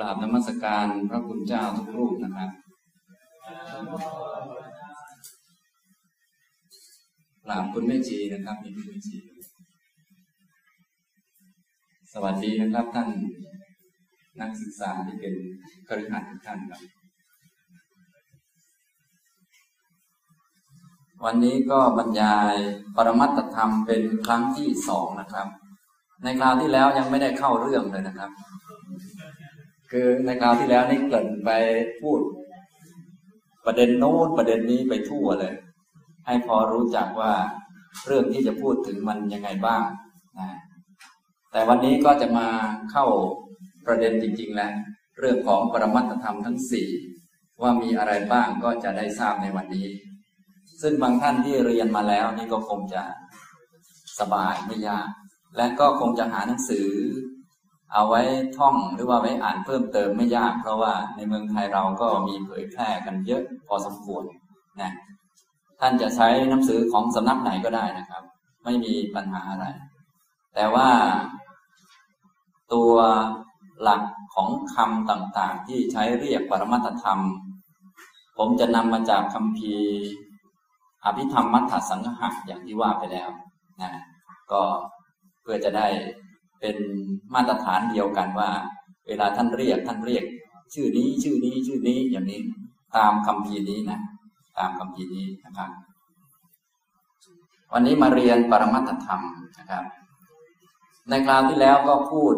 กราบนมัสการพระคุณเจ้าทุกรูปนะครับ กราบคุณแม่จีนะครับมีคุณแม่จี สวัสดีนะครับท่านนักศึกษาที่เป็นครหัดทุกท่านครับ วันนี้ก็บรรยายปรมัตธรรมเป็นครั้งที่สองนะครับ ในคราวที่แล้วยังไม่ได้เข้าเรื่องเลยนะครับ คือในคราวที่แล้วนี่เกิดไปพูด ประเด็นโน้นประเด็นนี้ไปทั่วเลย ให้พอรู้จักว่าเรื่องที่จะพูดถึงมันยังไงบ้างนะแต่วันนี้ก็จะมาเข้าประเด็นจริง ๆ แล้ว เรื่องของปรมัตธรรมทั้งสี่ว่ามีอะไรบ้างก็จะได้ทราบในวันนี้ ซึ่งบางท่านที่เรียนมาแล้วนี่ก็คงจะสบายไม่ยาก และก็คงจะหาหนังสือ เอาไว้ท่องหรือว่าไว้อ่านเพิ่มเติมไม่ยาก เพราะว่าในเมืองไทยเราก็มีเผยแพร่กันเยอะพอสมควรนะท่านจะใช้หนังสือของสำนักไหนก็ได้นะครับ ไม่มีปัญหาอะไร แต่ว่าตัวหลักของคำต่างๆ ที่ใช้เรียกปรมัตธรรม ผมจะนำมาจากคำพีอภิธรรมมัทธสังหะอย่างที่ว่าไปแล้วนะก็เพื่อจะได้เป็น มาตรฐานเดียวกันว่า เวลาท่านเรียกท่านเรียก ชื่อนี้ชื่อนี้ชื่อนี้อย่างนี้ตามคำพีนี้นะตามคำพีนี้นะครับ วันนี้มาเรียนปรมัตธรรมนะครับ ในคราวที่แล้วก็พูด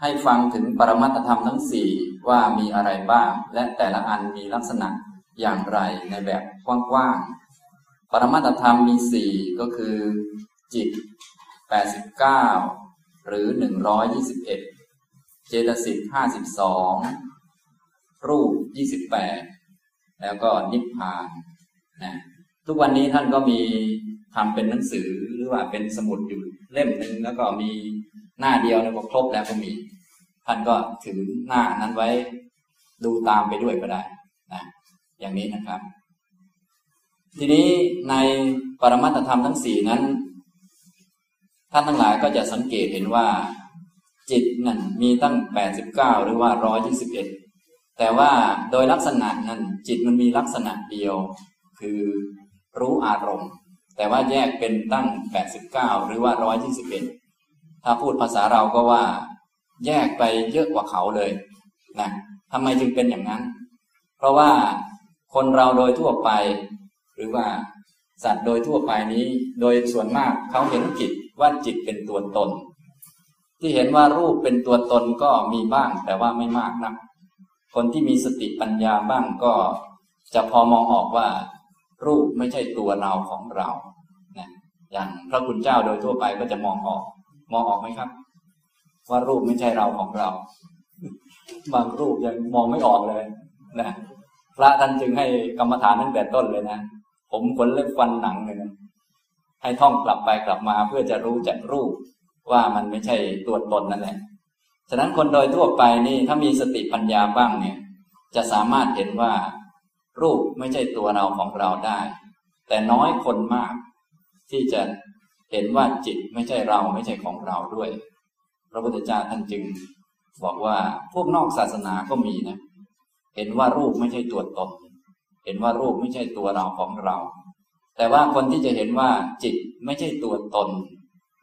ให้ฟังถึงปรมัตธรรมทั้งสี่ว่ามีอะไรบ้าง และแต่ละอันมีลักษณะอย่างไรในแบบกว้างๆปรมัตธรรมมีสี่ก็คือจิตแปดสิบเก้า หรือหนึ่งร้อยยี่สิบเอ็ดเจตสิกห้าสิบสองรูปยี่สิบแปดแล้วก็นิพพานนะทุกวันนี้ท่านก็มีทำเป็นหนังสือหรือว่าเป็นสมุดอยู่เล่มหนึ่งแล้วก็มีหน้าเดียวแล้วก็ครบแล้วก็มี ท่านก็ถือหน้านั้นไว้ดูตามไปด้วยก็ได้นะอย่างนี้นะครับ ทีนี้ในปรมัตธรรมทั้งสี่นั้น ท่านทั้งหลายก็จะสังเกตเห็นว่า จิตนั่นมีตั้งแปดสิบเก้าหรือว่าร้อยยี่สิบเอ็ดแต่ว่าโดยลักษณะนั้นจิตมันมีลักษณะเดียว คือรู้อารมณ์ แต่ว่าแยกเป็นตั้งแปดสิบเก้าหรือว่าร้อยยี่สิบเอ็ดถ้าพูดภาษาเราก็ว่า แยกไปเยอะกว่าเขาเลยนะทำไมจึงเป็นอย่างนั้น เพราะว่าคนเราโดยทั่วไป หรือว่าสัตว์โดยทั่วไปนี้ โดยส่วนมากเขาเห็นจิต ว่าจิตเป็นตัวตน ที่เห็นว่ารูปเป็นตัวตนก็มีบ้างแต่ว่าไม่มากนะคนที่มีสติปัญญาบ้างก็จะพอมองออกว่า รูปไม่ใช่ตัวเราของเรานะอย่างพระคุณเจ้าโดยทั่วไปก็จะมองออก มองออกไหมครับ ว่ารูปไม่ใช่เราของเรา บางรูปยังมองไม่ออกเลยนะพระท่านจึงให้กรรมฐานตั้งแต่ต้นเลยนะ ผมขนเล็บฟันหนังเลยนะ ให้ท่องกลับไปกลับมาเพื่อจะรู้จักรูปว่ามันไม่ใช่ตัวตนนั่นแหละ ฉะนั้นคนโดยทั่วไปนี่ถ้ามีสติปัญญาบ้างเนี่ย จะสามารถเห็นว่า รูปไม่ใช่ตัวเราของเราได้ แต่น้อยคนมาก ที่จะเห็นว่าจิตไม่ใช่เราไม่ใช่ของเราด้วย พระพุทธเจ้าท่านจึง บอกว่าพวกนอกศาสนาก็มีนะ เห็นว่ารูปไม่ใช่ตัวตน เห็นว่ารูปไม่ใช่ตัวเราของเรา แต่ว่าคนที่จะเห็นว่าจิตไม่ใช่ตัวตน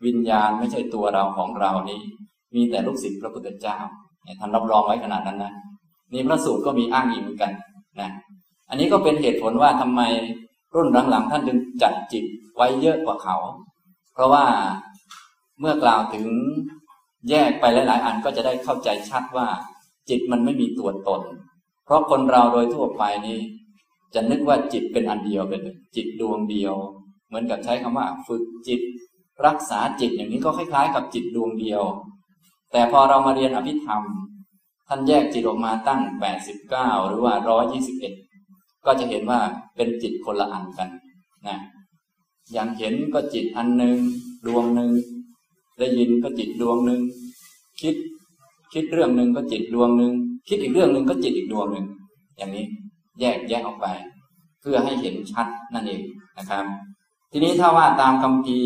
วิญญาณไม่ใช่ตัวเราของเรานี้ มีแต่ลูกศิษย์พระพุทธเจ้าเนี่ยท่านรับรองไว้ขนาดนั้นนะนี่พระสูตรก็มีอ้างอิงเหมือนกันนะอันนี้ก็เป็นเหตุผลว่าทำไมรุ่นหลังๆท่านจึงจัดจิตไว้เยอะกว่าเขา เพราะว่าเมื่อกล่าวถึงแยกไปหลาย ๆ อันก็จะได้เข้าใจชัดว่า จิตมันไม่มีตัวตน เพราะคนเราโดยทั่วไปนี่ จะนึกว่าจิตเป็นอันเดียวเป็นจิตดวงเดียว เหมือนกับใช้คำว่า ฝึกจิต รักษาจิตอย่างนี้ก็คล้ายๆ กับจิตดวงเดียว แต่พอเรามาเรียนอภิธรรม ท่านแยกจิตออกมาตั้งแปดสิบเก้าหรือว่าร้อยี่สิบเอ็ดก็จะเห็นว่าเป็นจิตคนละอันกันนะอย่างเห็นก็จิตอันหนึ่งดวงหนึ่งได้ยินก็จิตดวงหนึ่งคิดคิดเรื่องหนึ่งก็จิตดวงหนึ่งคิดอีกเรื่องหนึ่งก็จิตอีกดวงหนึ่งอย่างนี้ แยกแยกออกไป เพื่อให้เห็นชัดนั่นเองนะครับ ทีนี้ถ้าว่าตามคำพี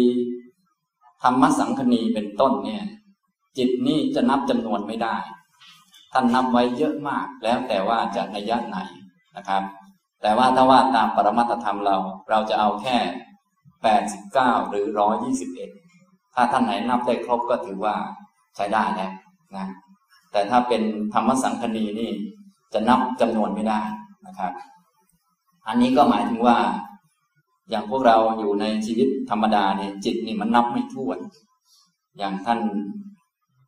ธรรมสังคณีเป็นต้นเนี่ย จิตนี่จะนับจำนวนไม่ได้ ท่านนับไว้เยอะมากแล้วแต่ว่าจะนัยะไหนนะครับ แต่ว่าถ้าว่าตามปรมัตธรรมเรา เราจะเอาแค่แปดสิบเก้าหรือร้อยี่สิบเอ็ดถ้าท่านไหนนับได้ครบก็ถือว่าใช้ได้แล้วนะแต่ถ้าเป็นธรรมสังคณีนี่จะนับจำนวนไม่ได้ นะครับ อันนี้ก็หมายถึงว่า อย่างพวกเราอยู่ในชีวิตธรรมดาเนี่ยจิตนี่มันนับไม่ถ้วน อย่างท่าน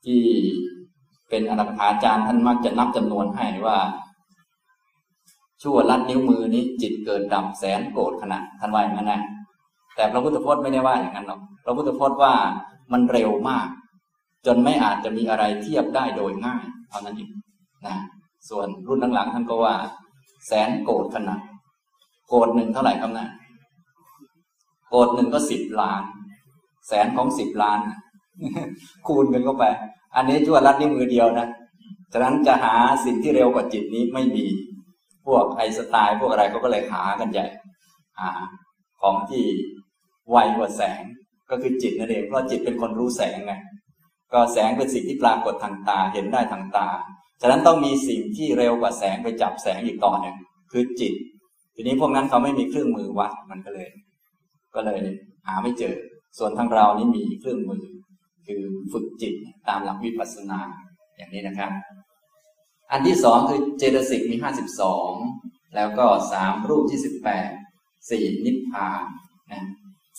ที่เป็นอนัตถาจารย์ท่านมักจะนับจำนวนให้ว่าชั่วลัดนิ้วมือนี้จิตเกิดดับแสนโกรธขณะท่านว่าอย่างนั้นนะแต่พระพุทธพจน์ไม่ได้ว่าอย่างนั้นหรอกพระพุทธพจน์ว่ามันเร็วมาก จนไม่อาจจะมีอะไรเทียบได้โดยง่ายเท่านั้นเองนะส่วนรุ่นหลังๆท่านก็ว่า แสนโกรธขณะโกรธหนึ่งเท่าไหร่ครับนะโกรธหนึ่งก็สิบล้าน แสนของสิบล้าน คูณกันเข้าไป อันนี้ชั่วรัดนิ้วมือเดียวนะฉะนั้นจะหาสิ่งที่เร็วกว่าจิตนี้ไม่มี พวกไอสไตล์พวกอะไรเขาก็เลยหากันใหญ่หาของที่ไวกว่าแสงก็คือจิตนั่นเองเพราะจิตเป็นคนรู้แสงไงก็แสงเป็นสิ่งที่ปรากฏทางตาเห็นได้ทางตา ฉะนั้นต้องมีสิ่งที่เร็วกว่าแสงไปจับแสงอีกต่อหนึ่งคือจิต ทีนี้พวกนั้นเขาไม่มีเครื่องมือวัดมันก็เลย ก็เลยหาไม่เจอ ส่วนทางเรานี่มีเครื่องมือ คือฝึกจิตตามหลักวิปัสสนาอย่างนี้นะครับ อันที่สองคือเจตสิกมีห้าสิบสองแล้วก็สามรูปที่สิบแปดสี่นิพพานนะ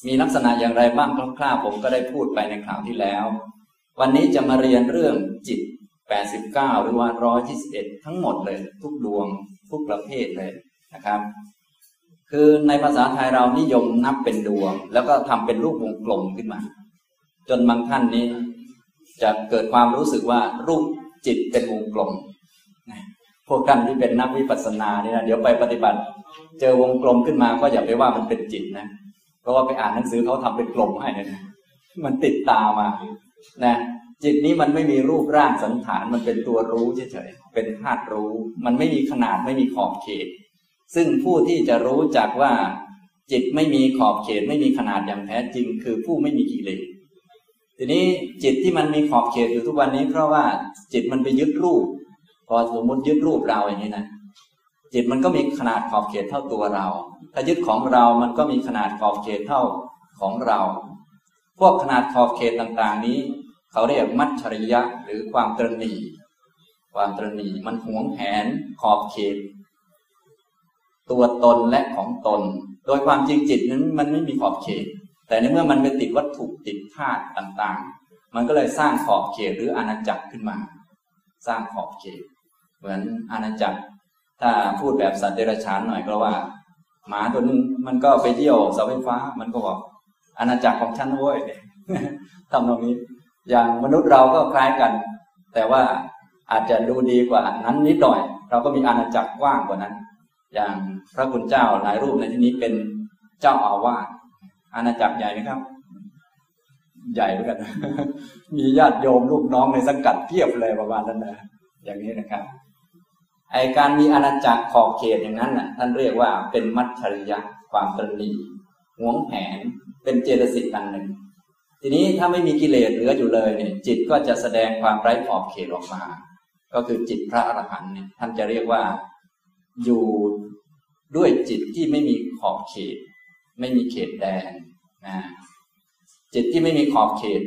มีลักษณะอย่างไรบ้างคร่าวๆผมก็ได้พูดไปในคราวที่แล้ว วันนี้จะมาเรียนเรื่องจิต 89 หรือว่า 121 ทั้งหมดเลย ทุกดวงทุกประเภทเลยนะครับ คือในภาษาไทยเรานิยมนับเป็นดวง แล้วก็ทำเป็นรูปวงกลมขึ้นมา จนบางท่านนี้ จะเกิดความรู้สึกว่ารูปจิตเป็นวงกลมพวกท่านที่เป็นนักวิปัสสนาเนี่ยนะเดี๋ยวไปปฏิบัติ เจอวงกลมขึ้นมาก็อย่าไปว่ามันเป็นจิตนะเพราะว่าไปอ่านหนังสือเขาทำเป็นกลมให้นะมันติดตามานะ จิตนี้มันไม่มีรูปร่างสันฐานมันเป็นตัวรู้เฉยๆเป็นธาตุรู้ มันไม่มีขนาดไม่มีขอบเขต ซึ่งผู้ที่จะรู้จักว่า จิตไม่มีขอบเขต ไม่มีขนาดอย่างแท้จริง คือผู้ไม่มีกิเลสทีนี้จิตที่มันมีขอบเขตอยู่ทุกวันนี้ เพราะว่าจิตมันไปยึดรูป พอสมมติยึดรูปเราอย่างนี้นะจิตมันก็มีขนาดขอบเขตเท่าตัวเรา ถ้ายึดของเรามันก็มีขนาดขอบเขตเท่าของเรา พวกขนาดขอบเขตต่างๆนี้ เขาเรียกมัจฉริยะหรือความตรณีความตรณีมันหวงแหนขอบเขต ตัวตนและของตน โดยความจริงจิตนั้นมันไม่มีขอบเขต แต่ในเมื่อมันไปติดวัตถุติดธาตุต่างๆ มันก็เลยสร้างขอบเขตหรืออาณาจักรขึ้นมา สร้างขอบเขต เหมือนอาณาจักร ถ้าพูดแบบสัตว์เดรัจฉานหน่อยก็ว่า หมาตัวนึงมันก็ไปเที่ยวเสาไฟฟ้า มันก็บอกอาณาจักรของฉันเว้ยทำตรงนี้ อย่างมนุษย์เราก็คล้ายกัน แต่ว่าอาจจะดูดีกว่านั้นนิดหน่อย เราก็มีอาณาจักรกว้างกว่านั้น อย่างพระคุณเจ้าหลายรูปในที่นี้เป็นเจ้าอาวาสอาณาจักรใหญ่ไหมครับ ใหญ่เหมือนกัน มีญาติโยมลูกน้องในสังกัดเพียบเลยประมาณนั้นนะอย่างนี้นะครับไอการมีอาณาจักรขอบเขตอย่างนั้นน่ะท่านเรียกว่าเป็นมัจฉริยะความตรณีหวงแหนเป็นเจตสิกอันหนึ่ง ทีนี้ถ้าไม่มีกิเลสเหลืออยู่เลยเนี่ยจิตก็จะแสดงความไร้ขอบเขตออกมา ก็คือจิตพระอรหันต์เนี่ยท่านจะเรียกว่าอยู่ด้วยจิตที่ไม่มีขอบเขต ไม่มีเขตแดนนะจิตที่ไม่มีขอบเขต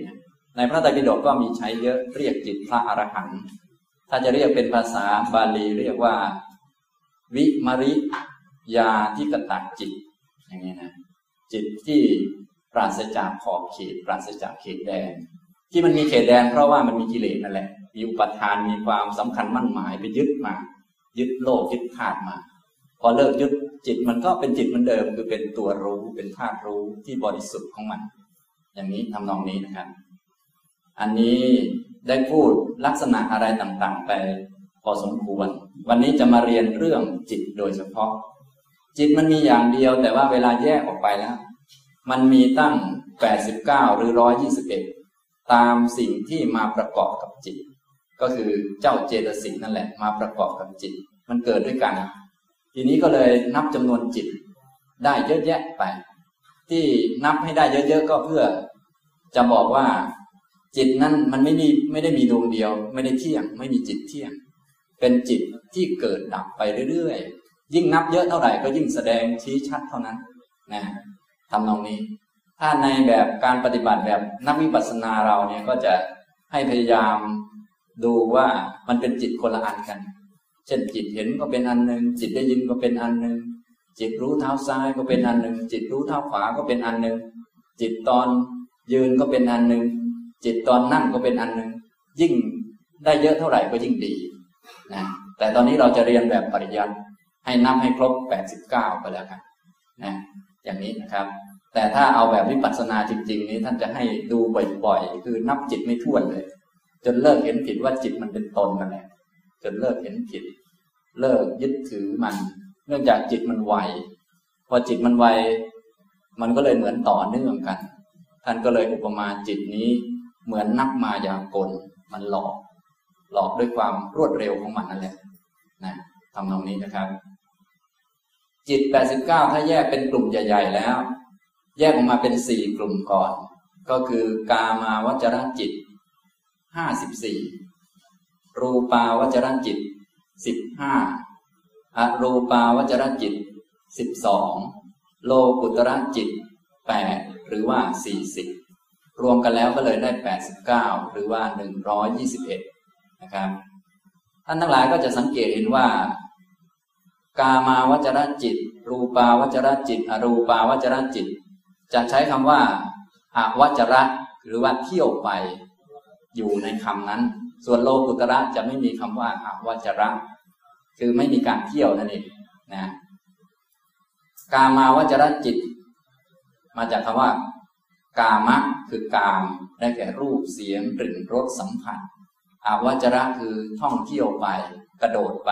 ในพระไตรปิฎกก็มีใช้เยอะเรียกจิตพระอรหันต์ถ้าจะเรียกเป็นภาษาบาลีเรียกว่า วิมริยาที่กตักจิต อย่างนี้นะจิตที่ ปราศจากขอบเขต ปราศจากเขตแดน ที่มันมีเขตแดนเพราะว่ามันมีกิเลสนั่นแหละ มีอุปทานมีความสำคัญมั่นหมายไปยึดมา ยึดโลกยึดธาตุมา พอเลิกยึดจิตมันก็เป็นจิตเหมือนเดิม คือเป็นตัวรู้เป็นธาตุรู้ที่บริสุทธิ์ของมัน อย่างนี้ทำนองนี้นะครับ อันนี้ได้พูดลักษณะอะไรต่างๆ ไปพอสมควร วันนี้จะมาเรียนเรื่องจิตโดยเฉพาะ จิตมันมีอย่างเดียวแต่ว่าเวลาแยกออกไปแล้ว มันมีตั้ง 89 หรือ 121 ตามสิ่งที่มาประกอบกับจิต ก็คือเจ้าเจตสิกนั่นแหละมาประกอบกับจิต มันเกิดด้วยกัน ทีนี้ก็เลยนับจำนวนจิตได้เยอะแยะไป ที่นับให้ได้เยอะๆก็เพื่อจะบอกว่าจิตนั้นมันไม่มีไม่ได้มีดวงเดียว ไม่ได้เที่ยง ไม่มีจิตเที่ยง เป็นจิตที่เกิดดับไปเรื่อยๆ ยิ่งนับเยอะเท่าไหร่ก็ยิ่งแสดงชี้ชัดเท่านั้นนะ ทำนองนี้ ถ้าในแบบการปฏิบัติแบบนักวิปัสสนาเราเนี่ยก็จะให้พยายามดูว่ามันเป็นจิตคนละอันกัน เช่นจิตเห็นก็เป็นอันหนึ่งจิตได้ยินก็เป็นอันหนึ่งจิตรู้เท้าซ้ายก็เป็นอันหนึ่งจิตรู้เท้าขวาก็เป็นอันหนึ่งจิตตอนยืนก็เป็นอันหนึ่งจิตตอนนั่งก็เป็นอันหนึ่งยิ่งได้เยอะเท่าไหร่ก็ยิ่งดีนะแต่ตอนนี้เราจะเรียนแบบปริยัติให้นับให้ครบ 89 ไปแล้วครับนะอย่างนี้นะครับ แต่ถ้าเอาแบบวิปัสสนาจริง ๆ นี้ท่านจะให้ดูบ่อยๆ คือนับจิตไม่ท้วนเลย จนเลิกเห็นผิดว่าจิตมันเป็นตนนั่นแหละจนเลิกเห็นผิด เลิกยึดถือมัน เนื่องจากจิตมันไวพอจิตมันไวมันก็เลยเหมือนต่อเนื่องกัน ท่านก็เลยอุปมาจิตนี้เหมือนนักมายากล มันหลอก หลอกด้วยความรวดเร็วของมันนั่นแหละนะทำตรงนี้นะครับ จิต 89 ถ้าแยกเป็นกลุ่มใหญ่ ๆ แล้ว แยกออกมาเป็นสี่กลุ่มก่อน ก็คือกามาวจรจิต54รูปาวจรจิต15อรูปาวจรจิต12โลกุตระจิต8หรือว่า40รวมกันแล้วก็เลยได้89หรือว่า121นะครับท่านทั้งหลายก็จะสังเกตเห็นว่า กามาวจรจิต รูปาวจรจิต อรูปาวจรจิต จะใช้คำว่าอาวัจระ หรือว่าเที่ยวไปอยู่ในคำนั้น ส่วนโลกุตระจะไม่มีคำว่าอาวัจระ คือไม่มีการเที่ยวนั่นเองนะกามาวจรจิต มาจากคำว่า กามะคือกาม ได้แก่รูปเสียงกลิ่นรสสัมผัสอาวัจระคือท่องเที่ยวไป กระโดดไป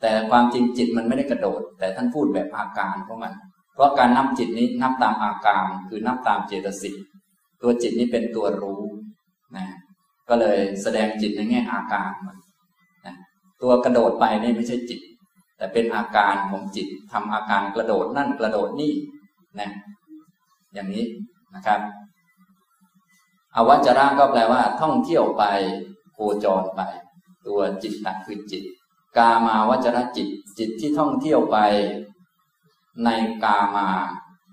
แต่ความจริงจิตมันไม่ได้กระโดด แต่ท่านพูดแบบอาการของมัน เพราะการนับจิตนี้นับตามอาการคือนับตามเจตสิกตัวจิตนี้เป็นตัวรู้นะก็เลยแสดงจิตในแง่อาการมันนะตัวกระโดดไปนี่ไม่ใช่จิต แต่เป็นอาการของจิตทำอาการกระโดดนั่นกระโดดนี่นะอย่างนี้นะครับอวัจระก็แปลว่า ท่องเที่ยวไปโคจรไป ตัวจิตตัคือจิต กามาวจระจิต จิตที่ท่องเที่ยวไป ในกามา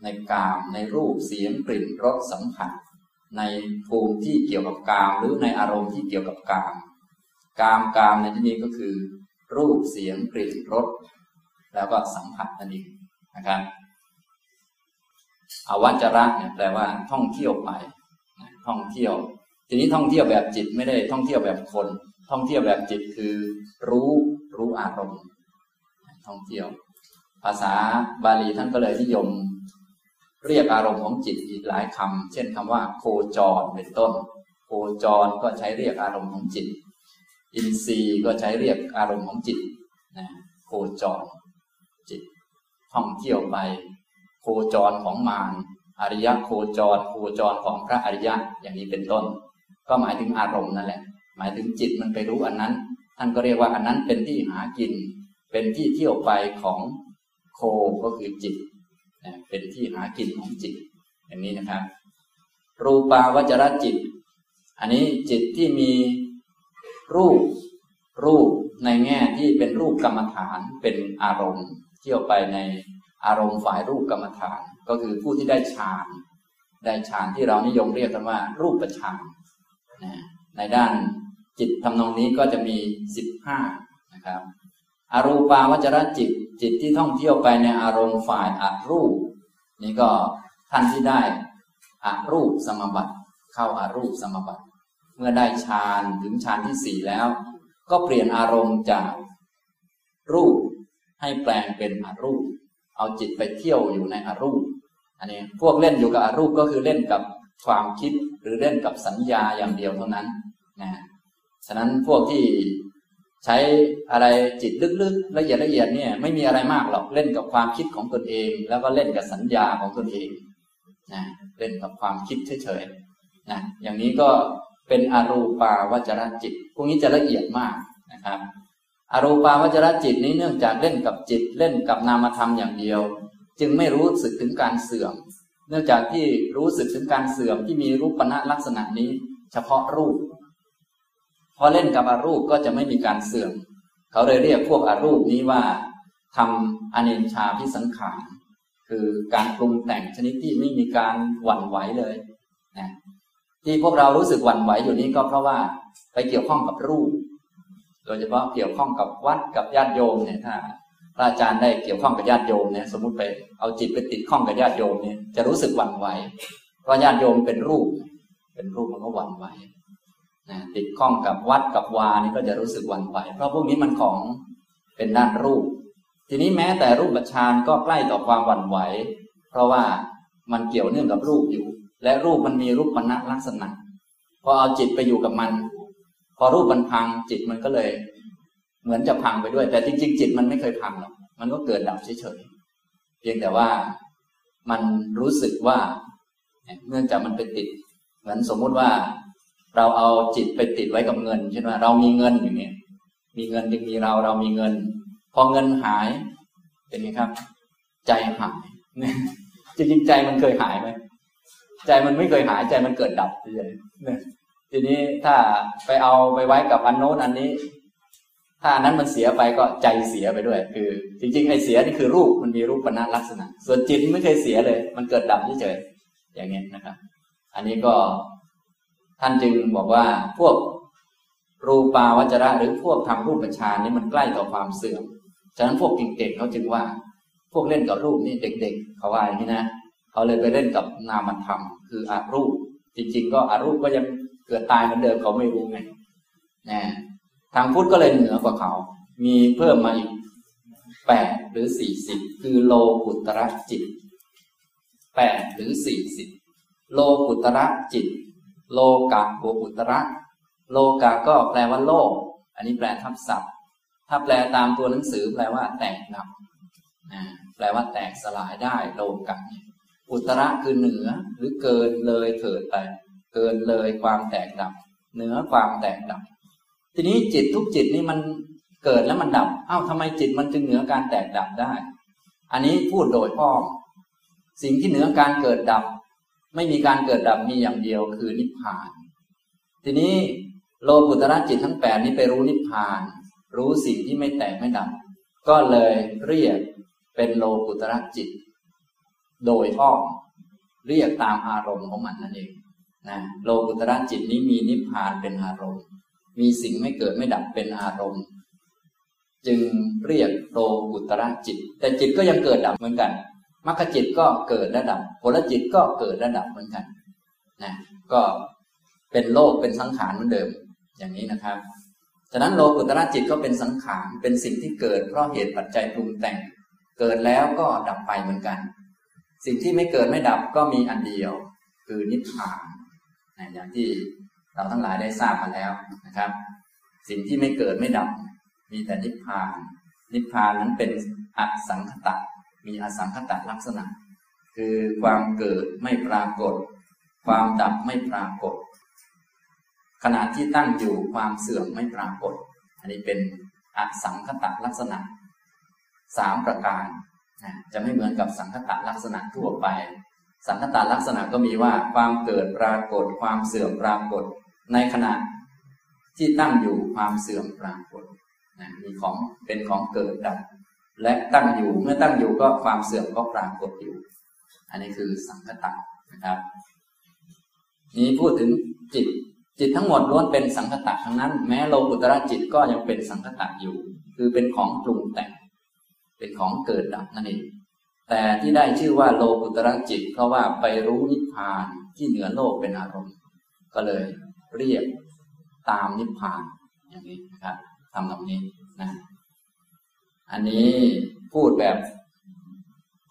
ในกาม ในรูปเสียงกลิ่นรสสัมผัส ในภูมิที่เกี่ยวกับกามหรือในอารมณ์ที่เกี่ยวกับกาม กามกามในที่นี้ก็คือ รูปเสียงกลิ่นรสแล้วก็สัมผัสนั่นเองนะครับอวัจระเนี่ยแปลว่าท่องเที่ยวไป ท่องเที่ยว ทีนี้ท่องเที่ยวแบบจิตไม่ได้ท่องเที่ยวแบบคน ท่องเที่ยวแบบจิตคือ รู้รู้อารมณ์ ท่องเที่ยว ภาษาบาลีท่านก็เลยนิยม เรียกอารมณ์ของจิตอีกหลายคำเช่นคำว่า โคจรเป็นต้น โคจรก็ใช้เรียกอารมณ์ของจิต อินทรีย์ก็ใช้เรียกอารมณ์ของจิตนะโคจร จิตท่องเที่ยวไป โคจรของมารอริยะโคจร โคจรของพระอริยะอย่างนี้เป็นต้น ก็หมายถึงอารมณ์นั่นแหละ หมายถึงจิตมันไปรู้อันนั้น ท่านก็เรียกว่าอันนั้นเป็นที่หากิน เป็นที่เที่ยวไปของ โคก็คือจิตเป็นที่หากินของจิต อย่างนี้นะครับ รูปาวจรจิต อันนี้จิตที่มีรูปรูปในแง่ที่เป็นรูปกรรมฐานเป็นอารมณ์ เที่ยวไปในอารมณ์ฝ่ายรูปกรรมฐาน ก็คือผู้ที่ได้ฌานได้ฌานที่เรานิยมเรียกกันว่า รูปฌานในด้านจิตทำนองนี้ก็จะมีสิบห้านะครับ อารูปาวจรจิตจิตที่ท่องเที่ยวไปในอารมณ์ฝ่ายอารูป นี่ก็ท่านที่ได้อารูปสมบัติ เข้าอารูปสมบัติ เมื่อได้ฌานถึงฌานที่สี่แล้ว ก็เปลี่ยนอารมณ์จากรูปให้แปลงเป็นอารูป เอาจิตไปเที่ยวอยู่ในอรูป อันนี้พวกเล่นอยู่กับอรูปก็คือเล่นกับความคิดหรือเล่นกับสัญญาอย่างเดียวเท่านั้นนะฉะนั้นพวกที่ ใช้อะไรจิตลึกๆละเอียดละเอียดเนี่ยไม่มีอะไรมากหรอกเล่นกับความคิดของตนเอง แล้วก็เล่นกับสัญญาของตนเองนะเล่นกับความคิดเฉยๆนะอย่างนี้ก็เป็นอรูปาวจรจิต พวกนี้จะละเอียดมากนะครับ อรูปาวจรจิตนี้เนื่องจากเล่นกับจิต เล่นกับนามธรรมอย่างเดียว จึงไม่รู้สึกถึงการเสื่อม เนื่องจากที่รู้สึกถึงการเสื่อมที่มีรูปณะลักษณะนี้ เฉพาะรูป พอเล่นกับอรูปก็จะไม่มีการเสื่อม เขาเลยเรียกพวกอรูปนี้ว่าทำอเนชาพิสังขารคือการปรุงแต่งชนิดที่ไม่มีการหวั่นไหวเลยนะที่พวกเรารู้สึกหวั่นไหวอยู่นี้ก็เพราะว่าไปเกี่ยวข้องกับรูป โดยเฉพาะเกี่ยวข้องกับวัดกับญาติโยมเนี่ยถ้าพระอาจารย์ได้เกี่ยวข้องกับญาติโยมเนี่ยสมมติไปเอาจิตไปติดข้องกับญาติโยมเนี่ยจะรู้สึกหวั่นไหว เพราะญาติโยมเป็นรูป เป็นรูปมันก็หวั่นไหว นะติดข้องกับวัดกับวานี่ก็จะรู้สึกวันไหวเพราะพวกนี้มันของเป็นด้านรูป ทีนี้แม้แต่รูปฌานก็ใกล้ต่อความวันไหว เพราะว่ามันเกี่ยวเนื่องกับรูปอยู่ และรูปมันมีรูปปณะลักษณะพอเอาจิตไปอยู่กับมัน พอรูปมันพังจิตมันก็เลย เหมือนจะพังไปด้วย แต่จริงๆจิตมันไม่เคยพังหรอกมันก็เกิดดับเฉยๆเพียงแต่ว่ามันรู้สึกว่าเนื่องจากมันไปติด เหมือนสมมุติว่า เราเอาจิตไปติดไว้กับเงินเช่นว่าเรามีเงินอย่างนี้มีเงินจึงมีเราเรามีเงิน พอเงินหายเป็นไงครับ ใจหายจริงๆใจมันเคยหายไหมใจมันไม่เคยหายใจมันเกิดดับเฉยทีนี้ถ้าไปเอาไปไว้กับอันโน้นอันนี้ ถ้าอันนั้นมันเสียไปก็ใจเสียไปด้วย คือ จริงๆไอ้เสียนี่คือรูปมันมีรูปปณะลักษณะ ส่วนจิตไม่เคยเสียเลย มันเกิดดับเฉยๆอย่างเงี้ยนะครับ อันนี้ก็ ท่านจึงบอกว่าพวกรูปาวจระหรือพวกทำรูปฌานนี่มันใกล้ต่อความเสื่อม ฉะนั้นพวกเก่งๆเขาจึงว่า พวกเล่นกับรูปนี่เด็ก ๆ เขาว่าอย่างนี้นะ เขาเลยไปเล่นกับนามธรรม คืออารูป จริง ๆ ก็อารูปก็ยังเกิดตายเหมือนเดิมเขาไม่รู้ไงนะทางพุทธก็เลยเหนือกว่าเขา มีเพิ่มมาอีกแปดหรือสี่สิบคือโลกุตระจิตแปดหรือสี่สิบโลกุตระจิต โลกะโกอุตระ โลกะก็แปลว่าโลก อันนี้แปลทับศัพท์ ถ้าแปลตามตัวหนังสือแปลว่าแตกดับแปลว่าแตกสลายได้โลกะอุตระคือเหนือหรือเกินเลยเถิดไป เกินเลยความแตกดับ เหนือความแตกดับ ทีนี้จิตทุกจิตนี่มันเกิดแล้วมันดับเอ้าทำไมจิตมันจึงเหนือการแตกดับได้ อันนี้พูดโดยอ้อมสิ่งที่เหนือการเกิดดับ ไม่มีการเกิดดับมีอย่างเดียวคือนิพพาน ทีนี้โลกุตระจิตทั้งแปดนี้ไปรู้นิพพาน รู้สิ่งที่ไม่แตกไม่ดับ ก็เลยเรียกเป็นโลกุตระจิต โดยอ้อมเรียกตามอารมณ์ของมันนั่นเองนะโลกุตระจิตนี้มีนิพพานเป็นอารมณ์ มีสิ่งไม่เกิดไม่ดับเป็นอารมณ์ จึงเรียกโลกุตระจิต แต่จิตก็ยังเกิดดับเหมือนกัน มรรคจิตก็เกิดระดับผลจิตก็เกิดระดับเหมือนกันนะก็เป็นโลกเป็นสังขารเหมือนเดิม อย่างนี้นะครับฉะนั้นโลกุตระจิตก็เป็นสังขารเป็นสิ่งที่เกิดเพราะเหตุปัจจัยปรุงแต่ง เกิดแล้วก็ดับไปเหมือนกัน สิ่งที่ไม่เกิดไม่ดับก็มีอันเดียว คือนิพพานนะอย่างที่เราทั้งหลายได้ทราบมาแล้วนะครับ สิ่งที่ไม่เกิดไม่ดับ มีแต่นิพพาน นิพพานนั้นเป็นอสังขตะ มีอสังขตลักษณะ คือความเกิดไม่ปรากฏ ความดับไม่ปรากฏ ขณะที่ตั้งอยู่ความเสื่อมไม่ปรากฏ อันนี้เป็นอสังขตลักษณะสามประการจะไม่เหมือนกับสังคตลักษณะทั่วไป สังคตลักษณะก็มีว่าความเกิดปรากฏ ความเสื่อมปรากฏ ในขณะที่ตั้งอยู่ความเสื่อมปรากฏมีของเป็นของเกิดดับ และตั้งอยู่เมื่อตั้งอยู่ก็ความเสื่อมก็ปรากฏอยู่ อันนี้คือสังคตะนะครับนี้พูดถึงจิต จิตทั้งหมดล้วนเป็นสังคตะทั้งนั้น แม้โลกุตระจิตก็ยังเป็นสังคตะอยู่ คือเป็นของปรุงแต่ง เป็นของเกิดดับนั่นเองแต่ที่ได้ชื่อว่าโลกุตระจิต เพราะว่าไปรู้นิพพานที่เหนือโลกเป็นอารมณ์ ก็เลยเรียกตามนิพพานอย่างนี้นะครับทำแบบนี้นะ อันนี้พูดแบบ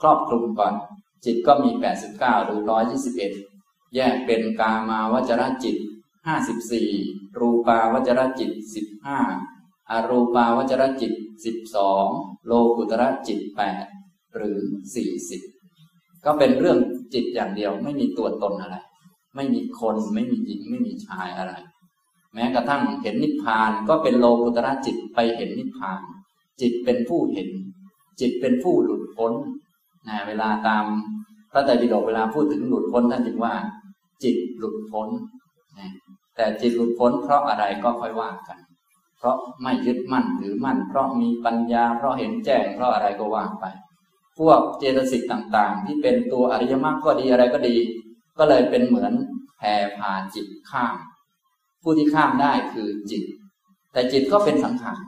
ครอบคลุมก่อน จิตก็มี 89หรือ121 แยกเป็นกามาวจรจิต 54 รูปาวจรจิต 15 อรูปาวจรจิต 12 โลกุตระจิต 8 หรือ 40 ก็เป็นเรื่องจิตอย่างเดียวไม่มีตัวตนอะไร ไม่มีคนไม่มีหญิงไม่มีชายอะไร แม้กระทั่งเห็นนิพพานก็เป็นโลกุตระจิตไปเห็นนิพพาน จิตเป็นผู้เห็น จิตเป็นผู้หลุดพ้นนะเวลาตามพระไตรปิฎกเวลาพูดถึงหลุดพ้นท่านจึงว่า จิตหลุดพ้นนะแต่จิตหลุดพ้นเพราะอะไรก็ค่อยว่ากัน เพราะไม่ยึดมั่นถือมั่น เพราะมีปัญญา เพราะเห็นแจ้งเพราะอะไรก็ว่าไป พวกเจตสิกต่างๆ ที่เป็นตัวอริยมรรคก็ดีอะไรก็ดี ก็เลยเป็นเหมือนแผ่ผ่าจิตข้าม ผู้ที่ข้ามได้คือจิต แต่จิตก็เป็นสังขาร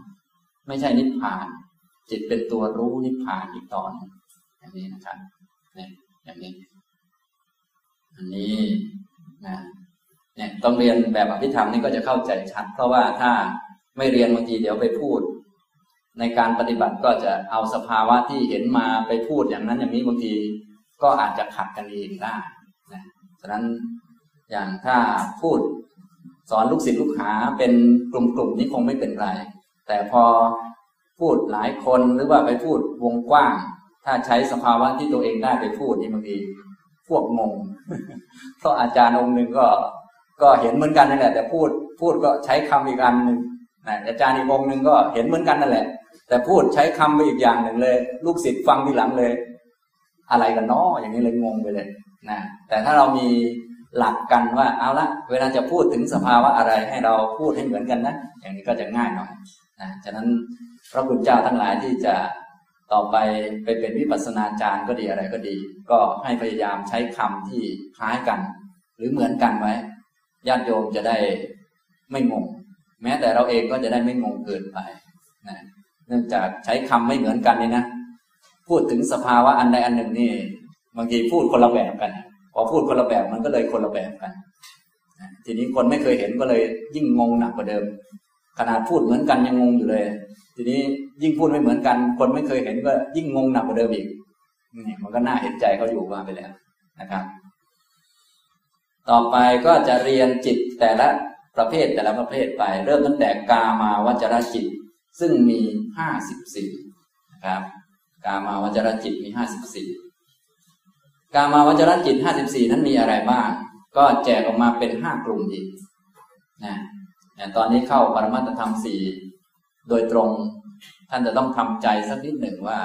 ไม่ใช่นิพพาน จิตเป็นตัวรู้นิพพานอีกตอนอย่างนี้นะครับเนี่ยอย่างนี้ อันนี้นะเนี่ยต้องเรียนแบบอภิธรรมนี่ก็จะเข้าใจชัด เพราะว่าถ้าไม่เรียนบางทีเดี๋ยวไปพูด ในการปฏิบัติก็จะเอาสภาวะที่เห็นมาไปพูดอย่างนั้น อย่างนี้บางทีก็อาจจะขัดกันเองได้นะฉะนั้นอย่างถ้าพูดสอนลูกศิษย์ลูกหาเป็นกลุ่มๆนี้คงไม่เป็นไร แต่พอพูดหลายคนหรือว่าไปพูดวงกว้าง ถ้าใช้สภาวะที่ตัวเองได้ไปพูดนี่บางทีพวกงง เพราะอาจารย์องค์หนึ่งก็ ก็เห็นเหมือนกันนั่นแหละ แต่พูดพูดก็ใช้คำอีกอันหนึ่งอาจารย์อีกองหนึ่งก็เห็นเหมือนกันนั่นแหละ แต่พูดใช้คำไปอีกอย่างหนึ่งเลย ลูกศิษย์ฟังทีหลังเลย อะไรกันนาะอย่างนี้เลยงงไปเลยนะแต่ถ้าเรามีหลักกันว่าเอาละเวลาจะพูดถึงสภาวะอะไรให้เราพูดให้เหมือนกันนะอย่างนี้ก็จะง่ายหน่อย นะฉะนั้นพระคุณเจ้าทั้งหลายที่จะต่อไปไปเป็นวิปัสสนาจารย์ก็ดีอะไรก็ดี ก็ให้พยายามใช้คำที่คล้ายกัน หรือเหมือนกันไว้ญาติโยมจะได้ไม่งงแม้แต่เราเองก็จะได้ไม่งงเกินไปนะเนื่องจากใช้คำไม่เหมือนกันนี่นะพูดถึงสภาวะอันใดอันหนึ่งนี่บางทีพูดคนละแบบกัน พอพูดคนละแบบมันก็เลยคนละแบบกัน ทีนี้คนไม่เคยเห็นก็เลยยิ่งงงหนักกว่าเดิม ขนาดพูดเหมือนกันยังงงอยู่เลย ทีนี้ยิ่งพูดไม่เหมือนกัน คนไม่เคยเห็นก็ยิ่งงงหนักกว่าเดิมอีกนี่มันก็น่าเห็นใจเขาอยู่ว่าไปแล้วนะครับ ต่อไปก็จะเรียนจิตแต่ละประเภทแต่ละประเภทไป เริ่มตั้งแต่กามาวจรจิต ซึ่งมีห้าสิบสี่นะครับ กามาวจรจิตมีห้าสิบสี่กามาวจรจิตห้าสิบสี่นั้นมีอะไรบ้าง ก็แจกออกมาเป็นห้ากลุ่มอีกนะ ตอนนี้เข้าปรมัตธรรมสี่โดยตรงท่านจะต้องทำใจสักนิดหนึ่งว่า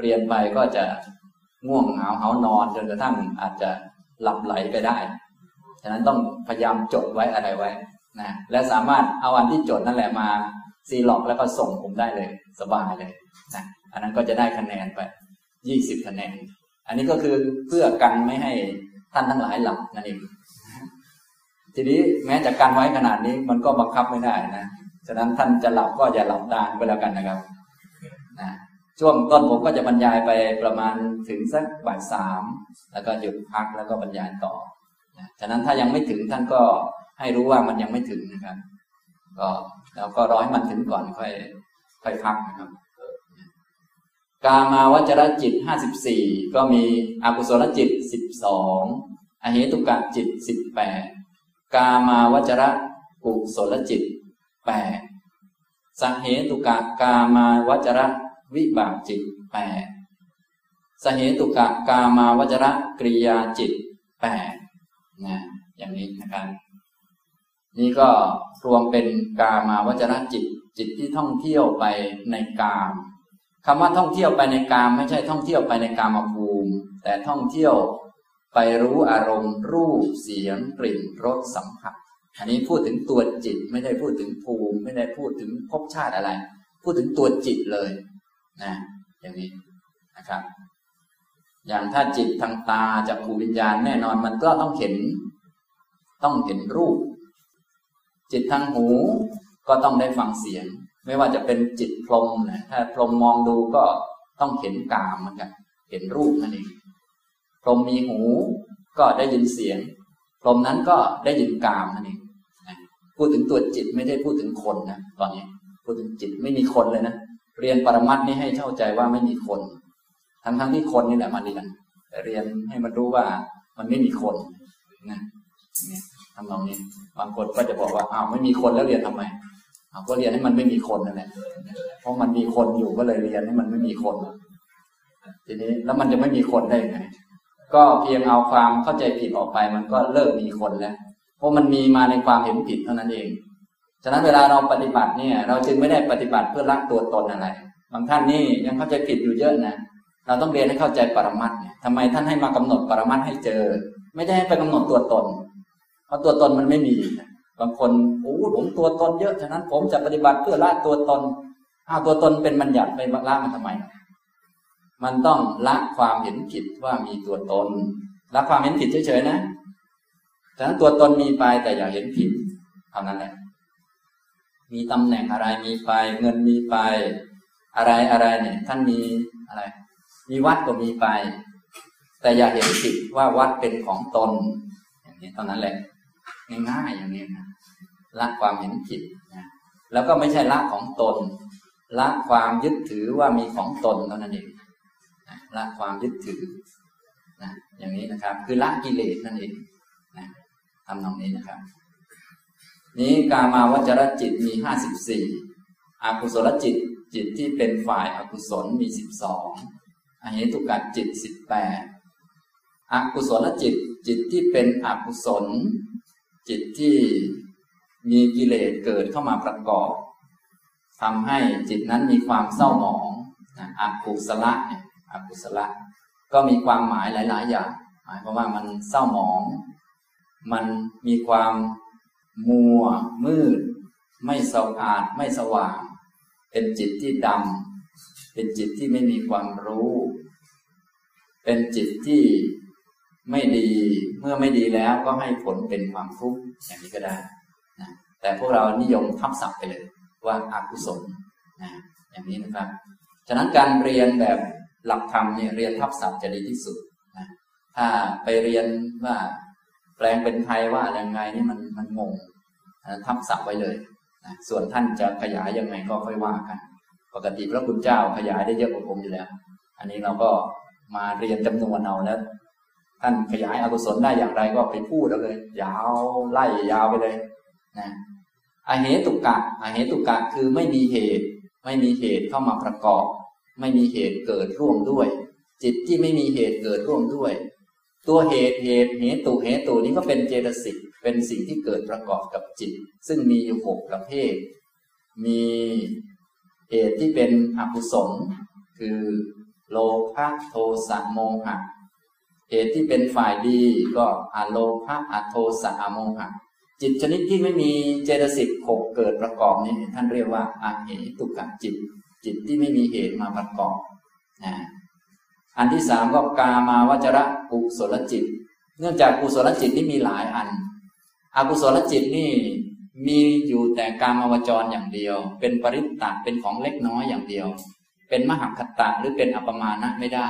เรียนไปก็จะง่วงเหงาเหานอนจนกระทั่งอาจจะหลับไหลไปได้ฉะนั้นต้องพยายามจดไว้อะไรไว้นะและสามารถเอาอันที่จดนั่นแหละมาซีล็อกแล้วก็ส่งผมได้เลยสบายเลยนะอันนั้นก็จะได้คะแนนไปยี่สิบคะแนน อันนี้ก็คือเพื่อกันไม่ให้ท่านทั้งหลายหลับนั่นเอง ทีนี้แม้จะกันไว้ขนาดนี้มันก็บังคับไม่ได้นะ ฉะนั้นท่านจะหลับก็อย่าหลับดานไปแล้วกันนะครับนะช่วงต้นผมก็จะบรรยายไปประมาณถึงสักบ่ายสามแล้วก็หยุดพักแล้วก็บรรยายต่อฉะนั้นถ้ายังไม่ถึงท่านก็ให้รู้ว่ามันยังไม่ถึงนะครับ ก็เราก็รอให้มันถึงก่อนค่อยค่อยพักนะครับ กามาวจรจิตห้าสิบสี่ก็มีอกุศลจิตสิบสองอเหตุกะจิตสิบแปด กามาวจระกุศลจิตแปดสเหตุกะกามาวจระวิบากจิตแปดสเหตุกะกามาวจระกริยาจิตแปดนะอย่างนี้นะครับนี่ก็รวมเป็นกามาวจระจิต จิตที่ท่องเที่ยวไปในกามคำว่าท่องเที่ยวไปในกาม ไม่ใช่ท่องเที่ยวไปในกามภูมิ แต่ท่องเที่ยว ไปรู้อารมณ์รูปเสียงกลิ่นรสสัมผัส อันนี้พูดถึงตัวจิตไม่ได้พูดถึงภูมิ ไม่ได้พูดถึงภพชาติอะไร พูดถึงตัวจิตเลยนะอย่างนี้นะครับ อย่างถ้าจิตทางตาจากภูวิญญาณแน่นอนมันก็ต้องเห็น ต้องเห็นรูป จิตทางหูก็ต้องได้ฟังเสียง ไม่ว่าจะเป็นจิตพรมนะถ้าพรมมองดูก็ต้องเห็นกามเหมือนกันเห็นรูปนั่นเอง พรมมีหูก็ได้ยินเสียง พรมนั้นก็ได้ยินกามนั่นเองพูดถึงตัวจิตไม่ได้พูดถึงคนนะตอนนี้พูดถึงจิตไม่มีคนเลยนะเรียนปรมัตนี้ให้เข้าใจว่าไม่มีคน ทั้งทั้งที่คนนี่แหละมาเรียนแต่เรียนให้มันรู้ว่ามันไม่มีคนนะทำนองนี้บางคนก็จะบอกว่าอ้าวไม่มีคนแล้วเรียนทำไมเอาก็เรียนให้มันไม่มีคนนั่นแหละเพราะมันมีคนอยู่ก็เลยเรียนให้มันไม่มีคน ทีนี้แล้วมันจะไม่มีคนได้ไง ก็เพียงเอาความเข้าใจผิดออกไป มันก็เลิกมีคนแล้ว เพราะมันมีมาในความเห็นผิดเท่านั้นเอง ฉะนั้นเวลาเราปฏิบัติเนี่ย เราจึงไม่ได้ปฏิบัติเพื่อรักตัวตนอะไร บางท่านนี่ยังเข้าใจผิดอยู่เยอะนะ เราต้องเรียนให้เข้าใจปรมัตเนี่ยทำไมท่านให้มากำหนดปรมัตให้เจอ ไม่ได้ให้ไปกำหนดตัวตน เพราะตัวตนมันไม่มี บางคนโอ้ผมตัวตนเยอะ ฉะนั้นผมจะปฏิบัติเพื่อละตัวตนอ้าวตัวตนเป็นบัญญัติไปละมันทำไม มันต้องละความเห็นผิดว่ามีตัวตนละความเห็นผิดเฉยๆนะฉะนั้นตัวตนมีไปแต่อย่าเห็นผิดเท่านั้นแหละ มีตำแหน่งอะไรมีไป เงินมีไป อะไรอะไรเนี่ยท่านมีอะไร มีวัดก็มีไป แต่อย่าเห็นผิดว่าวัดเป็นของตน อย่างนี้เท่านั้นแหละง่ายๆอย่างนี้นะละความเห็นผิดนะแล้วก็ไม่ใช่ละของตน ละความยึดถือว่ามีของตนเท่านั้นเอง ละความยึดถือนะอย่างนี้นะครับ คือละกิเลสนั่นเองนะทำตรงนี้นะครับ นี้กามาวจรจิตมีห้าสิบสี่อากุศลจิตจิตที่เป็นฝ่ายอากุศลมีสิบสองอเหตุกัดจิตสิบแปดอกุศลจิตจิตที่เป็นอกุศล จิตที่มีกิเลสเกิดเข้ามาประกอบทำให้จิตนั้นมีความเศร้าหมองอกุศลเนี่ย อกุศลก็มีความหมายหลาย ๆ อย่าง หมายความว่ามันเศร้าหมอง มันมีความมัว มืด ไม่สะอาดไม่สว่าง เป็นจิตที่ดำเป็นจิตที่ไม่มีความรู้ เป็นจิตที่ไม่ดีเมื่อไม่ดีแล้วก็ให้ผลเป็นความทุกข์อย่างนี้ก็ได้นะแต่พวกเรานิยมทับศัพท์ไปเลยว่าอากุศลนะอย่างนี้นะครับ ฉะนั้นการเรียนแบบ หลักธรรมเนี่ยเรียนทับศัพท์จะดีที่สุดนะถ้าไปเรียนว่าแปลงเป็นไทยว่าอย่างไงนี่มันมันงงทับศัพท์ไว้เลยนะส่วนท่านจะขยายยังไงก็ค่อยว่ากัน ปกติพระคุณเจ้าขยายได้เยอะกว่าผมอยู่แล้ว อันนี้เราก็มาเรียนจำนวนเอาแล้ว ท่านขยายอกุศลได้อย่างไรก็ไปพูดเอาเลย ยาวไล่ยาวไปเลยนะอเหตุกะอเหตุกะคือไม่มีเหตุ ไม่มีเหตุเข้ามาประกอบ ไม่มีเหตุเกิดร่วมด้วย จิตที่ไม่มีเหตุเกิดร่วมด้วย ตัวเหตุเหตุเหตุเหตุนี้ก็เป็นเจตสิกเป็นสิ่งที่เกิดประกอบกับจิต ซึ่งมีอยู่หกประเภท มีเหตุที่เป็นอกุศลคือโลภะโทสะโมหะ เหตุที่เป็นฝ่ายดีก็อโลภะอโทสะอโมหะ จิตชนิดที่ไม่มีเจตสิกหกเกิดประกอบนี้ท่านเรียกว่าอาเหตุกะจิต จิตที่ไม่มีเหตุมาประกอบนะอันที่สามก็กามาวจระกุศลจิต เนื่องจากกุศลจิตนี่มีหลายอัน อกุศลจิตนี่มีอยู่แต่กามาวจรอย่างเดียว เป็นปริตตะเป็นของเล็กน้อยอย่างเดียว เป็นมหคตะหรือเป็นอัปมาณะไม่ได้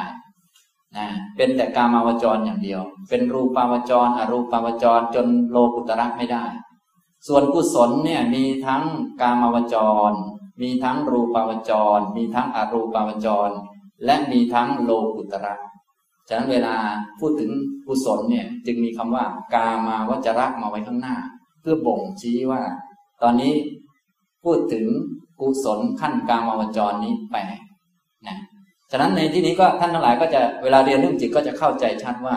นะเป็นแต่กามาวจรอย่างเดียว เป็นรูปาวจร อรูปาวจร จนโลกุตระไม่ได้ ส่วนกุศลเนี่ยมีทั้งกามาวจร มีทั้งรูปาวจร มีทั้งอรูปาวจร และมีทั้งโลกุตระ ฉะนั้นเวลาพูดถึงกุศลเนี่ยจึงมีคำว่ากามาวจระมาไว้ข้างหน้า เพื่อบ่งชี้ว่า ตอนนี้พูดถึงกุศลขั้นกามาวจรนี้แปลนะฉะนั้นในที่นี้ก็ท่านทั้งหลายก็จะเวลาเรียนเรื่องจิตก็จะเข้าใจชัดว่า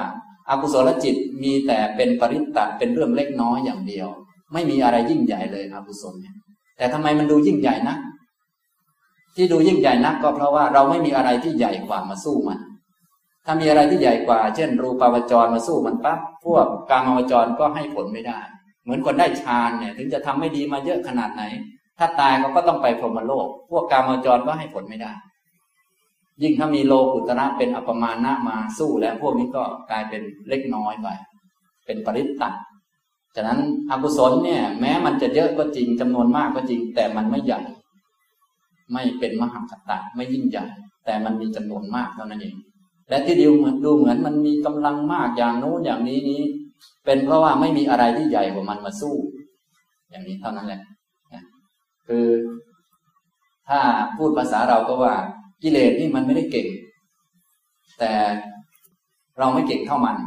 อากุศลจิตมีแต่เป็นปริตตะเป็นเรื่องเล็กน้อยอย่างเดียว ไม่มีอะไรยิ่งใหญ่เลยอกุศลเนี่ย แต่ทำไมมันดูยิ่งใหญ่นะที่ดูยิ่งใหญ่นักก็เพราะว่าเราไม่มีอะไรที่ใหญ่กว่ามาสู้มัน ถ้ามีอะไรที่ใหญ่กว่า เช่น รูปาวจรมาสู้มันปั๊บพวกกามาวจรก็ให้ผลไม่ได้ เหมือนคนได้ฌานเนี่ย ถึงจะทำไม่ดีมาเยอะขนาดไหน ถ้าตายเขาก็ต้องไปพรหมโลก พวกกามาวจรก็ให้ผลไม่ได้ ยิ่งถ้ามีโลกุตระเป็นอัปมาณะมาสู้แล้วพวกนี้ก็กลายเป็นเล็กน้อยไป เป็นปริตตั ฉะนั้นอกุศลเนี่ย แม้มันจะเยอะก็จริงจำนวนมากก็จริง แต่มันไม่ใหญ่ ไม่เป็นมหาคตะไม่ยิ่งใหญ่ แต่มันมีจำนวนมากเท่านั้นเอง และที่ดูเหมือนดูเหมือนมันมีกำลังมากอย่างโน้นอย่างนี้นี้ เป็นเพราะว่าไม่มีอะไรที่ใหญ่กว่ามันมาสู้ อย่างนี้เท่านั้นแหละคือ ถ้าพูดภาษาเราก็ว่ากิเลสนี่มันไม่ได้เก่ง แต่เราไม่เก่งเท่ามัน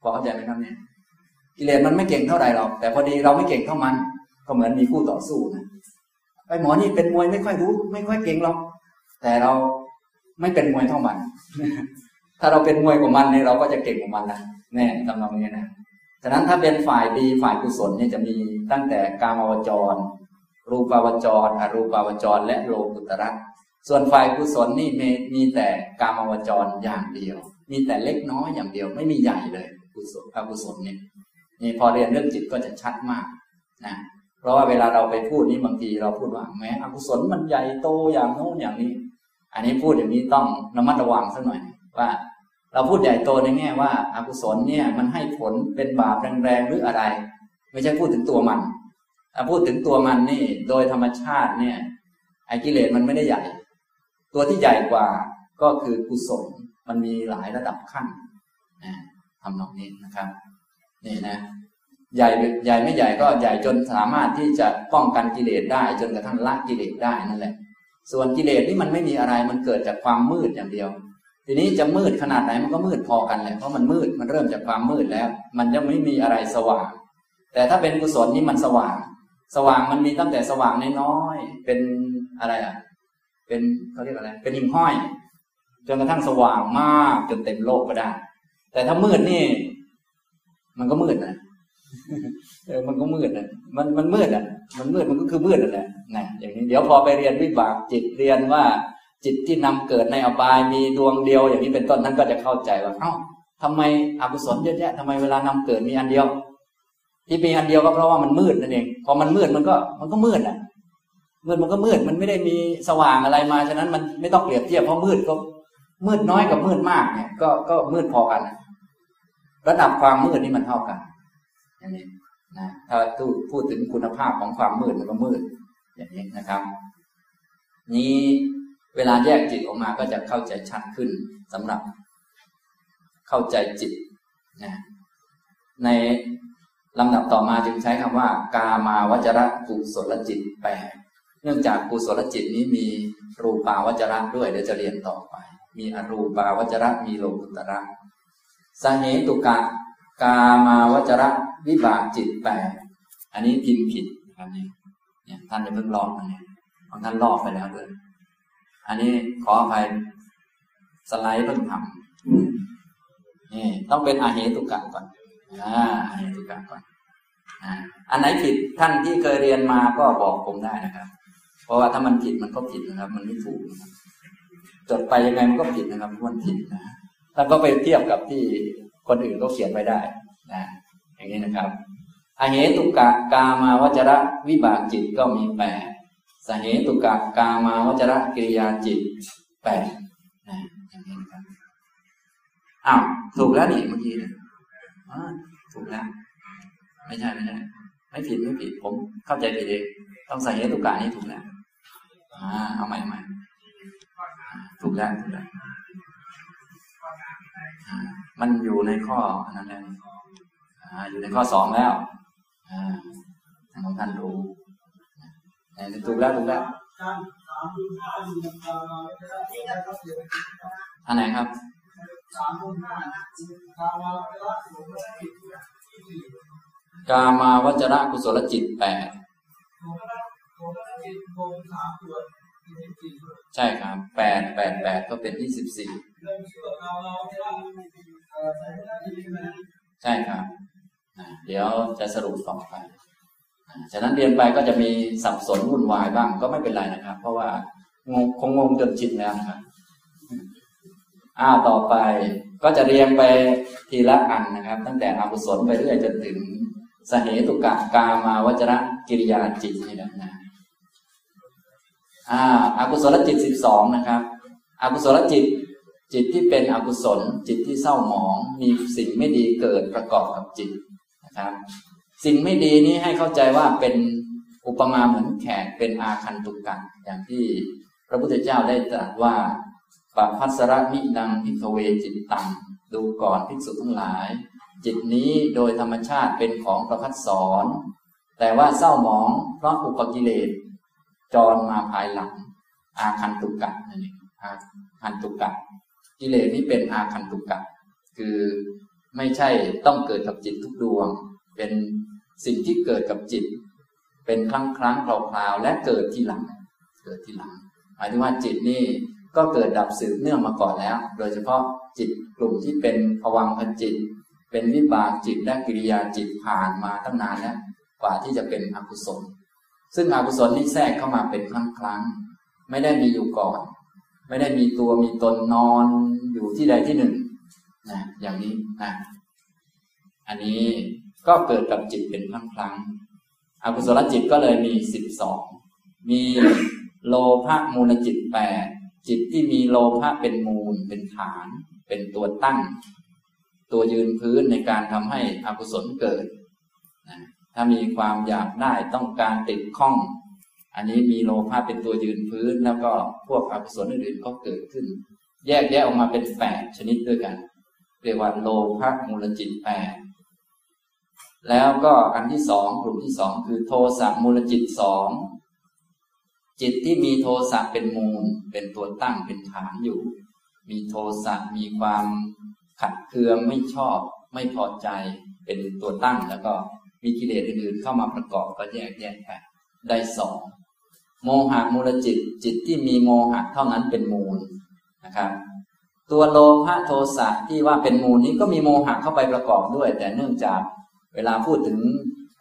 พอเข้าใจไหมครับเนี่ย กิเลสมันไม่เก่งเท่าไหร่หรอก แต่พอดีเราไม่เก่งเท่ามัน ก็เหมือนมีคู่ต่อสู้นะไอ้หมอนี่เป็นมวยไม่ค่อยรู้ ไม่ค่อยเก่งหรอก แต่เราไม่เป็นมวยเท่ามัน ถ้าเราเป็นมวยกว่ามันเนี่ยเราก็จะเก่งกว่ามันนะแน่ตำนองนี้นะฉะนั้นถ้าเป็นฝ่ายดีฝ่ายกุศลเนี่ยจะมีตั้งแต่กามาวจร รูปาวจร อรูปาวจร และโลกุตระส่วนฝ่ายกุศลนี่มีมีแต่กามวจรอย่างเดียว มีแต่เล็กน้อยอย่างเดียว ไม่มีใหญ่เลยกุศลอกุศลเนี่ย นี่พอเรียนเรื่องจิตก็จะชัดมากนะเพราะว่าเวลาเราไปพูดนี้บางทีเราพูดว่าแม้อกุศลมันใหญ่โตอย่างโน้นอย่างนี้ อันนี้พูดอย่างนี้ต้องระมัดระวังสักหน่อยว่า เราพูดใหญ่โตในแง่ว่าอากุศลเนี่ยมันให้ผลเป็นบาปแรงๆหรืออะไร ไม่ใช่พูดถึงตัวมันถ้าพูดถึงตัวมันนี่ โดยธรรมชาติเนี่ยไอ้กิเลสมันไม่ได้ใหญ่ ตัวที่ใหญ่กว่าก็คือกุศลมันมีหลายระดับขั้นนะทำนองนี้นะครับ นี่นะใหญ่ใหญ่ไม่ใหญ่ก็ใหญ่จนสามารถที่จะป้องกันกิเลสได้ จนกระทั่งละกิเลสได้นั่นแหละ ส่วนกิเลสนี่มันไม่มีอะไรมันเกิดจากความมืดอย่างเดียว ทีนี้จะมืดขนาดไหนมันก็มืดพอกันแหละเพราะมันมืดมันเริ่มจากความมืดแล้ว มันยังไม่มีอะไรสว่าง แต่ถ้าเป็นกุศลนี่มันสว่าง สว่างมันมีตั้งแต่สว่างน้อยๆเป็นอะไรอะ เป็นเขาเรียกอะไร เป็นหิ่งห้อยจนกระทั่งสว่างมากจนเต็มโลกก็ได้ แต่ถ้ามืดนี่ มันก็มืดนะเออมันก็มืดนะมันมันมืดอะ มันมืดมันก็คือมืดนั่นแหละนะอย่างนี้เดี๋ยวพอไปเรียนวิบากจิตเรียนว่า จิตที่นำเกิดในอบายมีดวงเดียว อย่างนี้เป็นต้นนั้นก็จะเข้าใจว่าเอ้าทำไมอกุศลเยอะแยะทำไมเวลานำเกิดมีอันเดียว ที่มีอันเดียวก็เพราะว่ามันมืดนั่นเองพอมันมืดมันก็มันก็มืดอะมืดมันก็มืดมันไม่ได้มีสว่างอะไรมาฉะนั้นมันไม่ต้องเปรียบเทียบเพราะมืดก็มืดน้อยกับมืดมากเนี่ยก็ก็มืดพอกัน ระดับความมืดนี่มันเท่ากันอย่างนี้นะถ้าพูดถึงคุณภาพของความมืดมันก็มืด อย่างนี้นะครับ นี้เวลาแยกจิตออกมาก็จะเข้าใจชัดขึ้นสำหรับ เข้าใจจิตนะในลำดับต่อมาจึงใช้คำว่า กามาวจระกุศลจิตแปดเนื่องจากกุศลจิตนี้มีรูปาวจระด้วยเดี๋ยวจะเรียนต่อไป มีอรูปาวจระมีโลกุตระ สเหตุกะกามาวจระวิบากจิตแปดอันนี้พิมพ์ผิดนะครับนี่เนี่ยท่านจะเพิ่งลอกนะเนี่ยของท่านลอกไปแล้วด้วย อันนี้ขออภัยสไลด์เพิ่งทำนี่ต้องเป็นอาเหตุกะก่อนอ่าอาเหตุกะก่อนอ่าอันไหนผิดท่านที่เคยเรียนมาก็บอกผมได้นะครับ เพราะว่าถ้ามันผิดมันก็ผิดนะครับ มันไม่ถูกนะครับจดไปยังไงมันก็ผิดนะครับมันผิดนะ แล้วก็ไปเทียบกับที่คนอื่นก็เขียนไว้ได้นะอย่างนี้นะครับอาเหตุกะกามาวจระวิบากจิตก็มีแปดสเหตุกะกามาวจระกิริยาจิตแปดนะอย่างนี้นะครับอ้าวถูกแล้วนี่เมื่อกี้นะถูกแล้วไม่ใช่ไม่ใช่ไม่ผิดไม่ผิด ผมเข้าใจผิดเองต้องใส่เหตุกะนี่ถูกแล้วอ่าเอาใหม่ใหม่ถูกแล้วถูกแล้ว มันอยู่ในข้อนั้นแล้วอยู่ในข้อสองแล้วท่านของท่านรู้ถูกแล้วถูกแล้วอันไหนครับกามาวจระกุศลจิตแปด ใช่ครับแปดแปดแปดก็เป็นยี่สิบสี่ใช่ครับเดี๋ยวจะสรุปต่อไปฉะนั้นเรียนไปก็จะมีสับสนวุ่นวายบ้างก็ไม่เป็นไรนะครับ เพราะว่างงคงงงจนชินแล้วครับอ้าวต่อไปก็จะเรียงไปทีละอันนะครับ ตั้งแต่อกุศลไปเรื่อยจนถึงสเหตุกะกามาวจระกิริยาจิตนี่แหละนะ อ่าอากุศลจิตสิบสองนะครับอากุศลจิต จิตที่เป็นอกุศล จิตที่เศร้าหมอง มีสิ่งไม่ดีเกิดประกอบกับจิตนะครับ สิ่งไม่ดีนี้ให้เข้าใจว่าเป็นอุปมาเหมือนแขกเป็นอาคันตุกันอย่างที่พระพุทธเจ้าได้ตรัสว่าปพัสระนินังพิกเวจิตตังดูก่อนภิกษุทั้งหลาย จิตนี้โดยธรรมชาติเป็นของประพัดสอนแต่ว่าเศร้าหมองเพราะอุปกิเลส จรมาภายหลัง อาคันตุกะนั่นเองอาคันตุกะกิเลสนี้เป็นอาคันตุกะคือไม่ใช่ต้องเกิดกับจิตทุกดวง เป็นสิ่งที่เกิดกับจิต เป็นครั้งครั้งคราวคราวและเกิดทีหลัง เกิดทีหลัง หมายถึงว่าจิตนี่ก็เกิดดับสืบเนื่องมาก่อนแล้ว โดยเฉพาะจิตกลุ่มที่เป็นภวังคจิต เป็นวิบากจิตและกิริยาจิตผ่านมาตั้งนานแล้วกว่าที่จะเป็นอกุศล ซึ่งอกุศลนี่แทรกเข้ามาเป็นครั้งครั้งไม่ได้มีอยู่ก่อน ไม่ได้มีตัวมีตนนอนอยู่ที่ใดที่หนึ่งนะอย่างนี้นะอันนี้ก็เกิดกับจิตเป็นครั้งครั้งอกุศลจิตก็เลยมีสิบสองมีโลภะมูลจิตแปดจิตที่มีโลภะเป็นมูลเป็นฐาน เป็นตัวตั้ง ตัวยืนพื้นในการทำให้อกุศลเกิด ถ้ามีความอยากได้ต้องการติดข้อง อันนี้มีโลภะเป็นตัวยืนพื้น แล้วก็พวกอกุศลอื่นๆก็เกิดขึ้น แยกแยะออกมาเป็นแปดชนิดด้วยกันเรียกว่าโลภะมูลจิตแปดแล้วก็อันที่สองกลุ่มที่สองคือโทสะมูลจิตสองจิตที่มีโทสะเป็นมูล เป็นตัวตั้งเป็นฐานอยู่ มีโทสะมีความขัดเคืองไม่ชอบ ไม่พอใจเป็นตัวตั้งแล้วก็ มีกิเลสอื่นๆเข้ามาประกอบก็แยกแยกไปได้สองโมหะมูลจิตจิตที่มีโมหะเท่านั้นเป็นมูลนะครับ ตัวโลภะโทสะที่ว่าเป็นมูลนี้ก็มีโมหะเข้าไปประกอบด้วย แต่เนื่องจากเวลาพูดถึง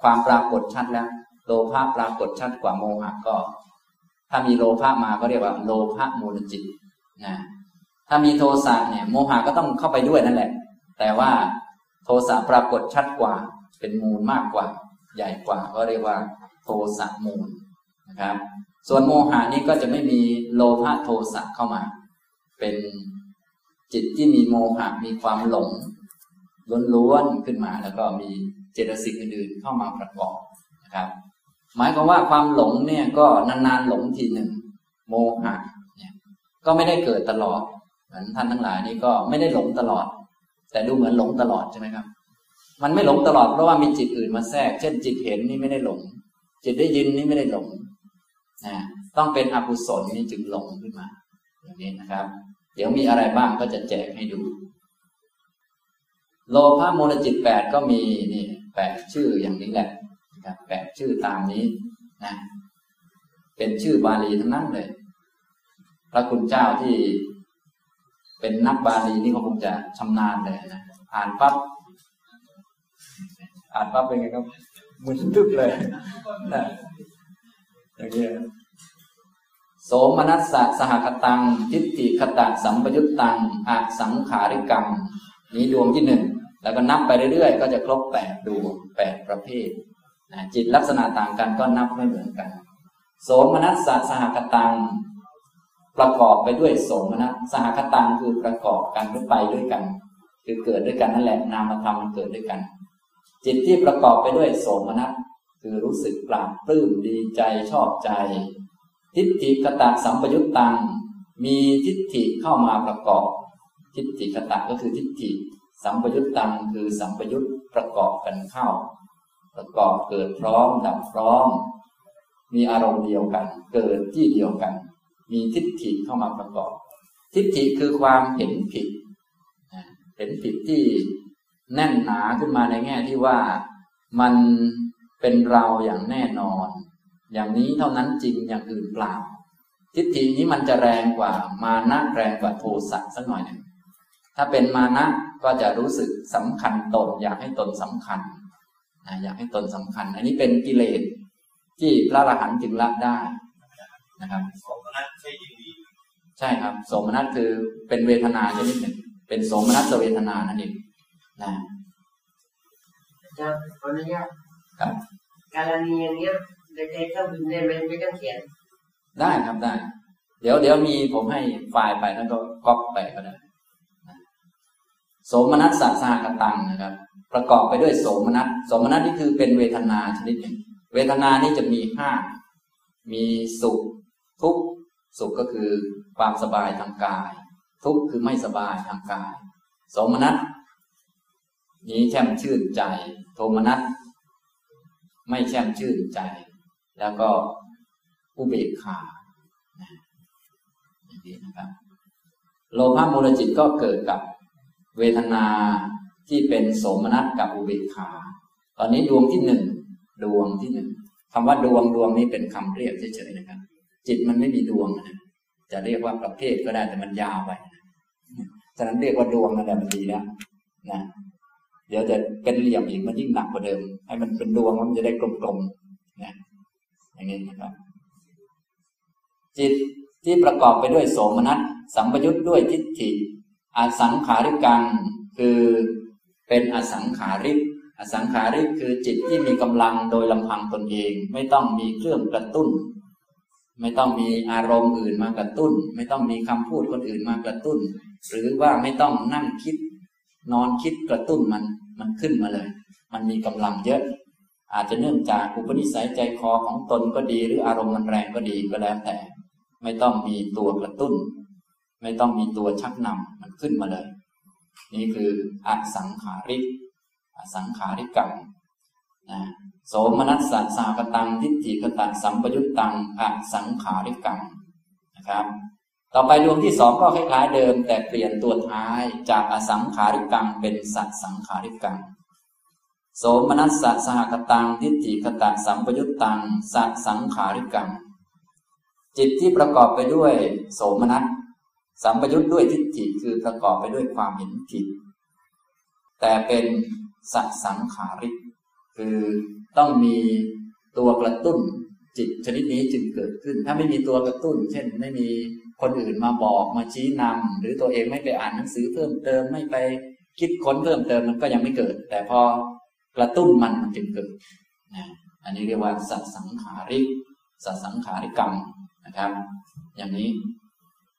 ความปรากฏชัดแล้ว โลภะปรากฏชัดกว่าโมหะก็ ถ้ามีโลภะมาก็เรียกว่า โลภะมูลจิตนะถ้ามีโทสะเนี่ย โมหะก็ต้องเข้าไปด้วยนั่นแหละ แต่ว่าโทสะปรากฏชัดกว่า เป็นมูลมากกว่า ใหญ่กว่าก็เรียกว่า โทสะมูลนะครับส่วนโมหะนี้ก็จะไม่มีโลภะโทสะเข้ามา เป็นจิตที่มีโมหะมีความหลงล้วนๆขึ้นมา แล้วก็มีเจตสิกอื่นๆเข้ามาประกอบนะครับ หมายความว่าความหลงเนี่ยก็นานๆหลงทีหนึ่ง โมหะเนี่ยก็ไม่ได้เกิดตลอดเหมือนท่านทั้งหลายนี่ก็ไม่ได้หลงตลอด แต่ดูเหมือนหลงตลอดใช่ไหมครับ มันไม่หลงตลอดเพราะว่ามีจิตอื่นมาแทรก เช่นจิตเห็นนี่ไม่ได้หลง จิตได้ยินนี่ไม่ได้หลงนะต้องเป็นอกุศลนี่จึงหลงขึ้นมาอย่างนี้นะครับ เดี๋ยวมีอะไรบ้างก็จะแจกให้ดู โลภะมูลจิตแปดก็มีนี่แปดชื่ออย่างนี้แหละนะครับแปดชื่อตามนี้นะเป็นชื่อบาลีทั้งนั้นเลย พระคุณเจ้าที่เป็นนักบาลีนี่ก็คงจะชำนาญเลยนะอ่านปั๊บ อ่านปั๊บเป็นไงครับมึนตึ๊บเลยนะอย่างเงี้ยโสมนัสสะสหคตัง ทิฏฐิคตะสัมปยุตตังอสังขาริกังนี้ดวงที่หนึ่งแล้วก็นับไปเรื่อยๆ ก็จะครบแปดดวงแปดประเภทนะจิตลักษณะต่างกันก็นับไม่เหมือนกัน โสมนัสสะสหคตัง ประกอบไปด้วยโสมนัสสหคตังคือประกอบกันหรือไปด้วยกัน คือเกิดด้วยกันนั่นแหละนามธรรมมันเกิดด้วยกัน จิตที่ประกอบไปด้วยโสมนัสคือรู้สึกปราบปลื้มดีใจชอบใจ ทิฏฐิคตะสัมปยุตตัง มีทิฏฐิเข้ามาประกอบ ทิฏฐิคตะก็คือทิฏฐิ สัมปยุตตังคือสัมปยุตประกอบกันเข้า ประกอบเกิดพร้อมดับพร้อม มีอารมณ์เดียวกัน เกิดที่เดียวกัน มีทิฏฐิเข้ามาประกอบ ทิฏฐิคือความเห็นผิด เห็นผิดที่ แน่นหนาขึ้นมาในแง่ที่ว่ามันเป็นเราอย่างแน่นอน อย่างนี้เท่านั้นจริงอย่างอื่นเปล่า ทิฏฐินี้มันจะแรงกว่ามานะแรงกว่าโทสะสักหน่อยหนึ่งถ้าเป็นมานะก็จะรู้สึกสำคัญตน อยากให้ตนสำคัญนะอยากให้ตนสำคัญ อันนี้เป็นกิเลสที่พระอรหันต์จึงละได้นะครับสมนัตใช่ยินดีใช่ครับสมนัตคือเป็นเวทนาชนิดหนึ่งเป็นสมนัตเวทนานั่นเอง นะอาจารย์ขออนุญาตครับการณีอย่างเนี้ยในใจเครื่องบินได้ไหมไม่ต้องเขียน ได้ครับได้ เดี๋ยวเดี๋ยวมีผมให้ไฟล์ไปแล้วก็ก๊อปไปก็ได้โสมนัสสะสหกตังนะครับ ประกอบไปด้วยโสมนัสโสมนัสนี่คือเป็นเวทนาชนิดหนึ่ง เวทนานี่จะมีห้ามีสุข ทุกข์สุขก็คือความสบายทางกาย ทุกข์คือไม่สบายทางกาย โสมนัส นี้แช่มชื่นใจ โทมนัสไม่แช่มชื่นใจ แล้วก็อุเบกขาอย่างนี้นะครับ โลภะมูลจิตก็เกิดกับเวทนาที่เป็นโสมนัสกับอุเบกขา ตอนนี้ดวงที่หนึ่งดวงที่หนึ่งคำว่าดวงดวงนี้เป็นคำเรียกเฉยๆนะครับ จิตมันไม่มีดวงนะจะเรียกว่าประเภทก็ได้แต่มันยาวไปฉะนั้นเรียกว่าดวงนั่นแหละมันดีแล้วนะ เดี๋ยวจะเป็นเหลี่ยมอีกมันยิ่งหนักกว่าเดิม ให้มันเป็นดวงมันจะได้กลมๆนะอย่างนี้นะครับ จิตที่ประกอบไปด้วยโสมนัสสัมปยุทธ์ด้วยทิฏฐิอสังขาริกังคือเป็นอสังขาริก อสังขาริกคือจิตที่มีกำลังโดยลำพังตนเอง ไม่ต้องมีเครื่องกระตุ้น ไม่ต้องมีอารมณ์อื่นมากระตุ้น ไม่ต้องมีคำพูดคนอื่นมากระตุ้น หรือว่าไม่ต้องนั่งคิด นอนคิดกระตุ้นมันมันขึ้นมาเลย มันมีกำลังเยอะ อาจจะเนื่องจากอุปนิสัยใจคอของตนก็ดี หรืออารมณ์มันแรงก็ดีก็แล้วแต่ ไม่ต้องมีตัวกระตุ้น ไม่ต้องมีตัวชักนำมันขึ้นมาเลย นี่คืออสังขาริกอสังขาริกังนะโสมนัสสัสากตังทิฏฐิกตังสัมปยุตตังอสังขาริกังนะครับ ต่อไปดวงที่สองก็คล้ายๆเดิม แต่เปลี่ยนตัวท้ายจากอสังขาริกังเป็นสัตสังขาริกัง โสมนัสสะสหกตังทิฏฐิกตังสัมปยุตตังสัตสังขาริกัง จิตที่ประกอบไปด้วย โสมนัสสัมปยุตด้วยทิฏฐิคือประกอบไปด้วยความเห็นผิด แต่เป็นสัตสังขาริก คือต้องมีตัวกระตุ้นจิตชนิดนี้จึงเกิดขึ้น ถ้าไม่มีตัวกระตุ้น เช่นไม่มี คนอื่นมาบอกมาชี้นำหรือตัวเองไม่ไปอ่านหนังสือเพิ่มเติมไม่ไปคิดค้นเพิ่มเติมมันก็ยังไม่เกิด แต่พอกระตุ้นมันมันจึงเกิดนะอันนี้เรียกว่าสัสังขาริกสัสังขาริกรรมนะครับ อย่างนี้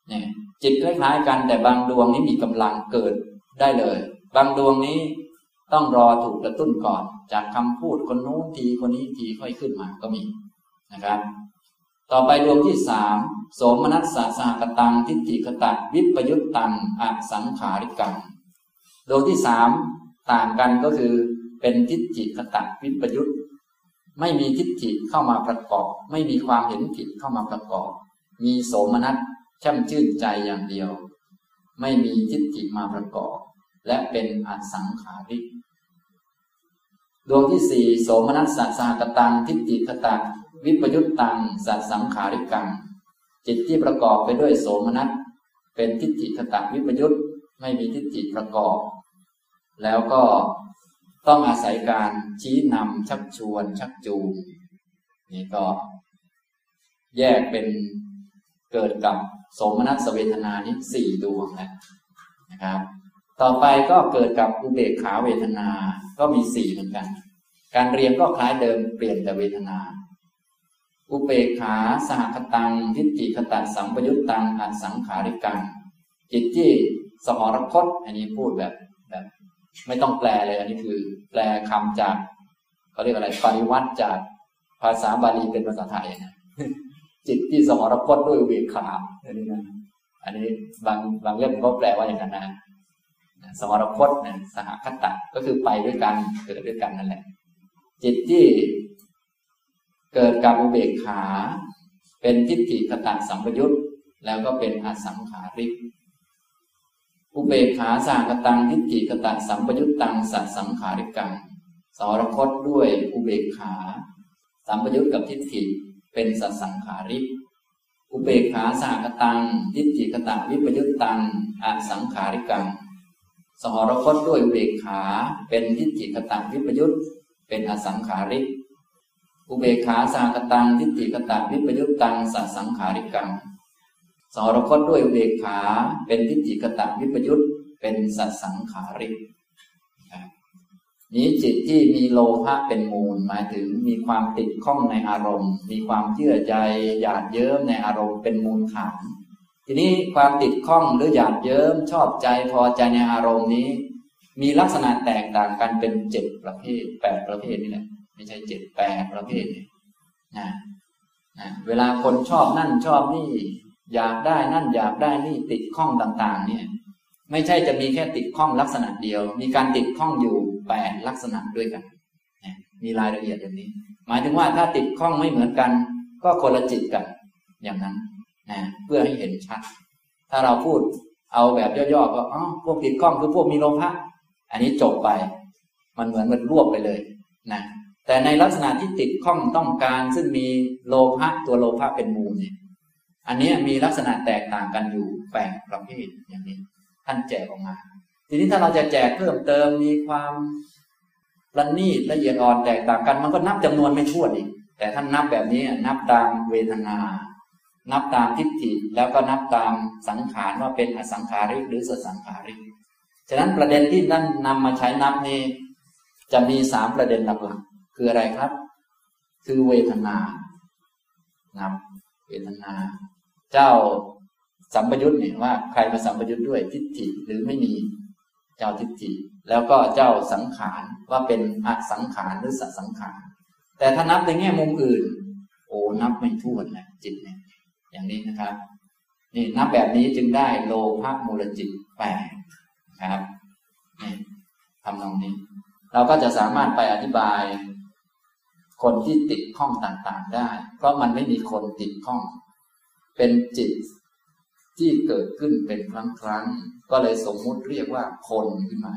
เนี่ยจิตคล้ายๆกัน แต่บางดวงนี้มีกำลังเกิดได้เลย บางดวงนี้ต้องรอถูกกระตุ้นก่อน จากคำพูดคนนู้นทีคนนี้ทีค่อยขึ้นมาก็มีนะครับ ต่อไปดวงที่สามโสมนัสสะสหกตังทิฏฐิกตัวิปยุตตังอสังขาริกังดวงที่สามต่างกันก็คือเป็นทิฏฐิกตัวิปยุตไม่มีทิฏฐิเข้ามาประกอบ ไม่มีความเห็นผิดเข้ามาประกอบ มีโสมนัสช่ำชื่นใจอย่างเดียว ไม่มีทิฏฐิมาประกอบ และเป็นอสังขาริกดวงที่สี่โสมนัสสะสหกตังทิฏฐิกตัง วิปยุตตังสัสังขาริกัง จิตที่ประกอบไปด้วยโสมนัสเป็นทิฏฐิกตังวิปยุตไม่มีทิฏฐิประกอบ แล้วก็ต้องอาศัยการชี้นำชักชวน ชักจูงนี่ก็ แยกเป็นเกิดกับสมนัสเวทนานี้สี่ดวงแล้วนะครับ ต่อไปก็เกิดกับอุเบกขาเวทนา ก็มีสี่เหมือนกัน การเรียนก็คล้ายเดิมเปลี่ยนแต่เวทนา อุเบกขาสหคตังทิฏฐิคตัสัมปยุตตังอัสังขาริกังจิตที่สมรคต อันนี้พูดแบบแบบ ไม่ต้องแปลเลย อันนี้คือ แปลคำจากเขาเรียกอะไรปริวัติจากภาษาบาลีเป็นภาษาไทยนะจิตที่สมรคตด้วยเวขาอันนี้นะอันนี้บางบางเล่มก็แปลว่าอย่างนั้นนะสมรคตนะสหคตะก็คือไปด้วยกันเกิดด้วยกันนั่นแหละ จิตที่ เกิดกับอุเบกขา เป็นทิฏฐิคตะสัมปยุตแล้วก็เป็นอสังขาริก อุเบกขาสางกตังทิฏฐิคตะสัมปยุตตังสัสังขาริกังสรคตด้วยอุเบกขาสัมปยุตกับทิฏฐิเป็นสัสังขาริก อุเบกขาสากตัง ทิฏฐิกตังวิปยุตตังอสังขาริกัง สหรคตด้วยอุเบกขา เป็นทิฏฐิกตังวิปยุตเป็นอสังขาริก อุเบกขาสากตังทิฏฐิกตังวิปยุตตังสัสังขาริกังสรคตด้วยอุเบกขาเป็นทิฏฐิกตังวิปยุตเป็นสัสังขาริกนี้จิตที่มีโลภะเป็นมูล หมายถึงมีความติดข้องในอารมณ์ มีความเชื่อใจหยาดเยิ้มในอารมณ์เป็นมูลฐานทีนี้ความติดข้องหรือหยาดเยิ้มชอบใจพอใจในอารมณ์นี้ มีลักษณะแตกต่างกันเป็นเจ็ดประเภทแปดประเภทนี่แหละ ไม่ใช่เจ็ดแปดประเภทนี่นะนะเวลาคนชอบนั่นชอบนี่ อยากได้นั่นอยากได้นี่ติดข้องต่าง ๆ เนี่ย ไม่ใช่จะมีแค่ติดข้องลักษณะเดียว มีการติดข้องอยู่แปดลักษณะด้วยกันมีรายละเอียดอย่างนี้ หมายถึงว่าถ้าติดข้องไม่เหมือนกัน ก็คนละจิตกัน อย่างนั้นนะเพื่อให้เห็นชัด ถ้าเราพูดเอาแบบย่อๆก็อ๋อพวกติดข้องคือพวกมีโลภะอันนี้จบไป มันเหมือนมันรวบไปเลยนะ แต่ในลักษณะที่ติดข้องต้องการซึ่งมีโลภะตัวโลภะเป็นมูลเนี่ยอันนี้มีลักษณะแตกต่างกันอยู่แปดประเภทอย่างนี้ ท่านแจกออกมา ทีนี้ถ้าเราจะแจกเพิ่มเติมมีความละนีดละเอียดอ่อนแตกต่างกันมันก็นับจำนวนไม่ชั่วอีกแต่ท่านนับแบบนี้นับตามเวทนา นับตามทิฏฐิแล้วก็นับตามสังขารว่าเป็นอสังขาริกหรือสสังขาริกฉะนั้นประเด็นที่ท่านนำมาใช้นับนี้ จะมีสามประเด็นหลักๆ คืออะไรครับ คือเวทนานะเวทนา เจ้าสัมปยุทธ์เนี่ยว่าใครมาสัมปยุทธ์ด้วยทิฏฐิหรือไม่มีเจ้าทิฏฐิแล้วก็เจ้าสังขารว่าเป็นอสังขารหรือสัสังขารแต่ถ้านับในแง่มุมอื่น โอ้นับไม่ถ้วนเลยจิตเนี่ย อย่างนี้นะครับ นี่นับแบบนี้จึงได้โลภะมูลจิตแปดครับนี่ทำตรงนี้ เราก็จะสามารถไปอธิบาย คนที่ติดข้องต่างๆได้ เพราะมันไม่มีคนติดข้อง เป็นจิตที่เกิดขึ้นเป็นครั้งครั้ง ก็เลยสมมุติเรียกว่าคนขึ้นมา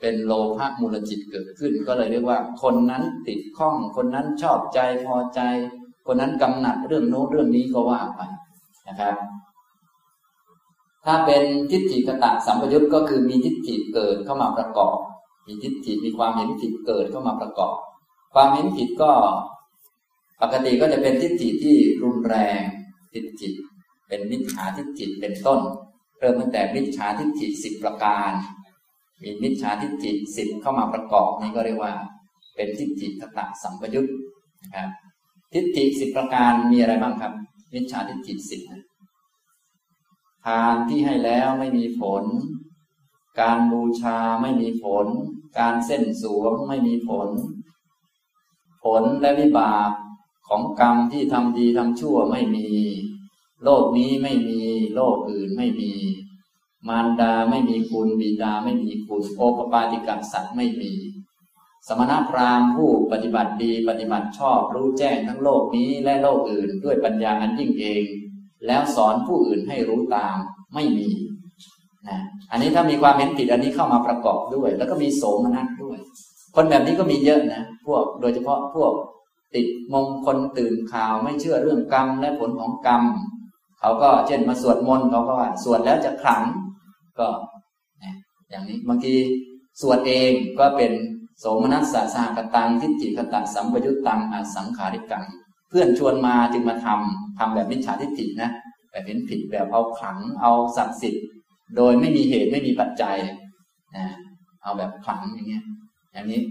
เป็นโลภะมูลจิตเกิดขึ้น ก็เลยเรียกว่า คนนั้นติดข้อง คนนั้นชอบใจพอใจ คนนั้นกำหนัดเรื่องโน้นเรื่องนี้ก็ว่าไปนะครับ ถ้าเป็นทิฏฐิกตะสัมปยุตก็คือมีทิฏฐิเกิดเข้ามาประกอบ มีทิฏฐิมีความเห็นผิดเกิดเข้ามาประกอบ ความเห็นผิดก็ปกติก็จะเป็นทิฏฐิที่รุนแรงทิฏฐิเป็นมิจฉาทิฏฐิเป็นต้น เริ่มตั้งแต่มิจฉาทิฏฐิสิบประการ มีมิจฉาทิฏฐิสิบเข้ามาประกอบนี่ก็เรียกว่า เป็นทิฏฐิกตะสัมปยุตนะครับทิฏฐิสิบประการมีอะไรบ้างครับ มิจฉาทิฏฐิสิบทานที่ให้แล้วไม่มีผล การบูชาไม่มีผล การเส้นสวงไม่มีผล ผลและวิบากของกรรมที่ทำดีทำชั่วไม่มี โลกนี้ไม่มี โลกอื่นไม่มี มารดาไม่มีคุณบิดาไม่มีคุณโอปปาติกัสัตว์ไม่มี สมณพราหมณ์ผู้ปฏิบัติดีปฏิบัติชอบรู้แจ้งทั้งโลกนี้และโลกอื่นด้วยปัญญาอันยิ่งเอง แล้วสอนผู้อื่นให้รู้ตามไม่มีนะอันนี้ถ้ามีความเห็นผิดอันนี้เข้ามาประกอบด้วย แล้วก็มีโสมนัสด้วย คนแบบนี้ก็มีเยอะนะพวกโดยเฉพาะพวกติดมงคลตื่นข่าวไม่เชื่อเรื่องกรรมและผลของกรรม เขาก็เช่นมาสวดมนต์เขาก็ว่าสวดแล้วจะขลังก็อย่างนี้บางทีสวดเองก็เป็นโสมนัสสะสหกตังทิฏฐิกตังสัมปยุตตังอสังขาริกัง เพื่อนชวนมาจึงมาทำทำแบบมิจฉาทิฏฐินะแบบเห็นผิดแบบเอาขลังเอาศักดิ์สิทธิ์โดยไม่มีเหตุไม่มีปัจจัยนะเอาแบบขลังอย่างเงี้ย อย่างนี้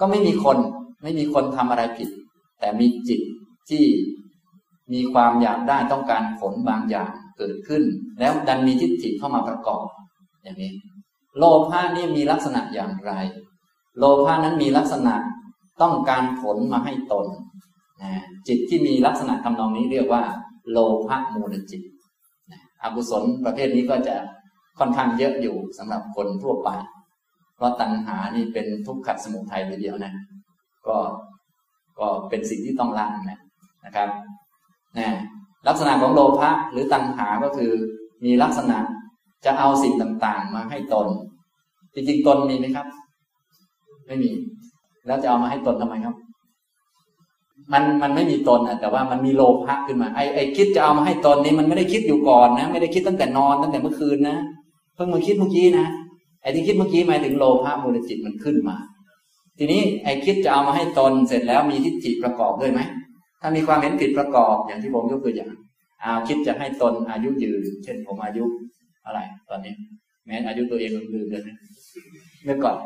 ก็ไม่มีคนไม่มีคนทำอะไรผิด แต่มีจิตที่มีความอยากได้ต้องการผลบางอย่างเกิดขึ้น แล้วดันมีทิฏฐิเข้ามาประกอบ อย่างนี้ โลภะนี่มีลักษณะอย่างไร โลภะนั้นมีลักษณะต้องการผลมาให้ตนจิตที่มีลักษณะทำนองนี้เรียกว่า โลภะมูลจิตอกุศลประเภทนี้ก็จะค่อนข้างเยอะอยู่สำหรับคนทั่วไป เพราะตัณหานี่เป็นทุกขสมุทัยเลยเดียวนะ ก็ก็เป็นสิ่งที่ต้องละนะนะครับนะลักษณะของโลภะหรือตัณหาก็คือมีลักษณะจะเอาสิ่งต่างๆ มาให้ตน จริงๆ ตนมีไหมครับ ไม่มี แล้วจะเอามาให้ตนทำไมครับ มันมันไม่มีตนนะแต่ว่ามันมีโลภะขึ้นมาไอไอคิดจะเอามาให้ตนนี้มันไม่ได้คิดอยู่ก่อนนะ ไม่ได้คิดตั้งแต่นอนตั้งแต่เมื่อคืนนะเพิ่งมาคิดเมื่อกี้นะ ไอ้ที่คิดเมื่อกี้หมายถึงโลภะมูลจิตมันขึ้นมา ทีนี้ไอ้คิดจะเอามาให้ตนเสร็จแล้วมีทิฏฐิประกอบด้วยไหม ถ้ามีความเห็นผิดประกอบอย่างที่ผมยกตัวอย่างเอาคิดจะให้ตนอายุยืน เช่นผมอายุอะไร ตอนนี้ แม้อายุตัวเองลืมเลยนะเมื่อก่อน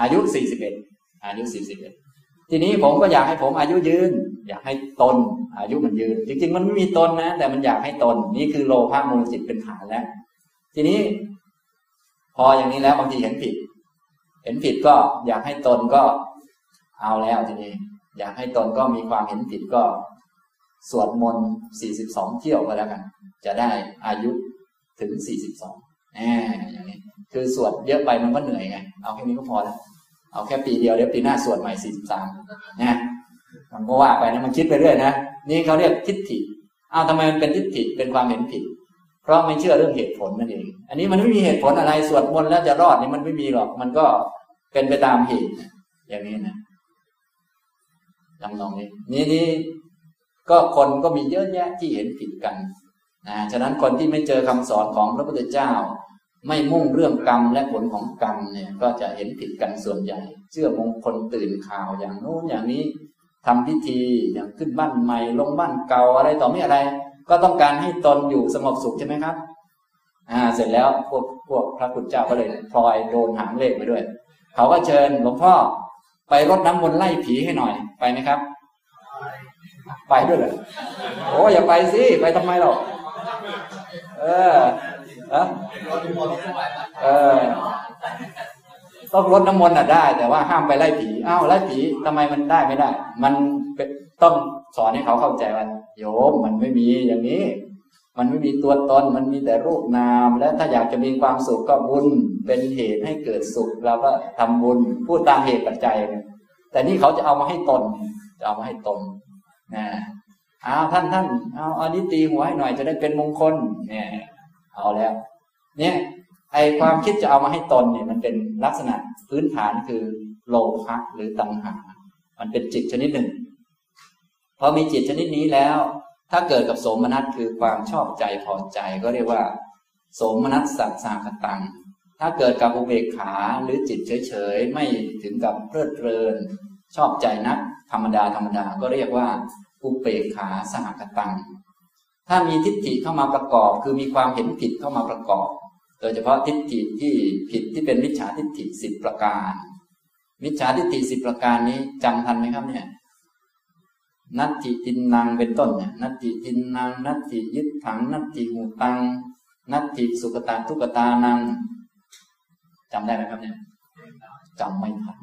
อายุสี่สิบเอ็ดอายุสี่สิบเอ็ดทีนี้ผมก็อยากให้ผมอายุยืน อยากให้ตน อายุมันยืน จริง ๆ มันไม่มีตนนะ แต่มันอยากให้ตนนี่คือโลภะมูลจิตเป็นฐานแล้ว ทีนี้ พออย่างนี้แล้วบางทีเห็นผิด เห็นผิดก็อยากให้ตนก็เอาแล้วทีนี้ อยากให้ตนก็มีความเห็นผิดก็ สวดมนต์สี่สิบสองเที่ยวก็แล้วกัน จะได้อายุถึงสี่สิบสองแหมอย่างนี้ คือสวดเยอะไปมันก็เหนื่อยไง เอาแค่นี้ก็พอแล้วเอาแค่ปีเดียวเดี๋ยวปีหน้าสวดใหม่สี่สิบสามนะมันก็ว่าไปนะมันคิดไปเรื่อยนะนี่เขาเรียกทิฏฐิอ้าวทำไมมันเป็นทิฏฐิเป็นความเห็นผิด เพราะไม่เชื่อเรื่องเหตุผลนั่นเอง อันนี้มันไม่มีเหตุผลอะไรสวดมนต์แล้วจะรอดนี่มันไม่มีหรอก มันก็เป็นไปตามเหตุอย่างนี้นะจำลองนี้ นี่นี่ก็คนก็มีเยอะแยะที่เห็นผิดกันนะฉะนั้นคนที่ไม่เจอคำสอนของพระพุทธเจ้า ไม่มุ่งเรื่องกรรมและผลของกรรมเนี่ย ก็จะเห็นผิดกันส่วนใหญ่ เชื่อมงคลตื่นข่าวอย่างโน้นอย่างนี้ทำพิธีอย่างขึ้นบ้านใหม่ลงบ้านเก่าอะไรต่อไม่อะไร ก็ต้องการให้ตนอยู่สงบสุขใช่ไหมครับ อ่า เสร็จแล้วพวกพวกพระคุณเจ้าก็เลยพลอยโดนหางเลขไปด้วย เขาก็เชิญหลวงพ่อไปรดน้ำมนต์ไล่ผีให้หน่อยไปไหมครับ ไปด้วยเหรอโอ้อย่าไปสิไปทำไมหรอกเออเออเออต้องรดน้ำมนต์อะได้ แต่ว่าห้ามไปไล่ผีอ้าวไล่ผีทำไมมันได้ไม่ได้ มันต้อง สอนให้เขาเข้าใจว่าโยมมันไม่มีอย่างนี้ มันไม่มีตัวตนมันมีแต่รูปนาม และถ้าอยากจะมีความสุขก็บุญเป็นเหตุให้เกิดสุขเราก็ทำบุญพูดตามเหตุปัจจัย แต่นี่เขาจะเอามาให้ตนจะเอามาให้ตนนะอาท่านท่านเอาอันนี้ตีหัวให้หน่อยจะได้เป็นมงคลเนี่ยเอาแล้ว เนี่ยไอความคิดจะเอามาให้ตนเนี่ยมันเป็นลักษณะพื้นฐานคือโลภะหรือตัณหา มันเป็นจิตชนิดหนึ่ง พอมีจิตชนิดนี้แล้ว ถ้าเกิดกับโสมนัสคือความชอบใจพอใจก็เรียกว่า โสมนัสสัสาคตัง ถ้าเกิดกับอุเบกขาหรือจิตเฉยๆ ไม่ถึงกับเพลิดเพลิน ชอบใจนัก ธรรมดาธรรมดาก็เรียกว่า อุเบกขาสหคตัง ถ้ามีทิฏฐิเข้ามาประกอบ คือมีความเห็นผิดเข้ามาประกอบ โดยเฉพาะทิฏฐิที่ผิดที่เป็นมิจฉาทิฏฐิสิบประการมิจฉาทิฏฐิสิบประการนี้จำทันไหมครับเนี่ย นัตติทินนางเป็นต้นเนี่ยนัตติทินนางนัตติยึดถัง นัตติหูตัง นัตติสุกตาทุกตานังจำได้ไหมครับเนี่ยจำไม่ทัน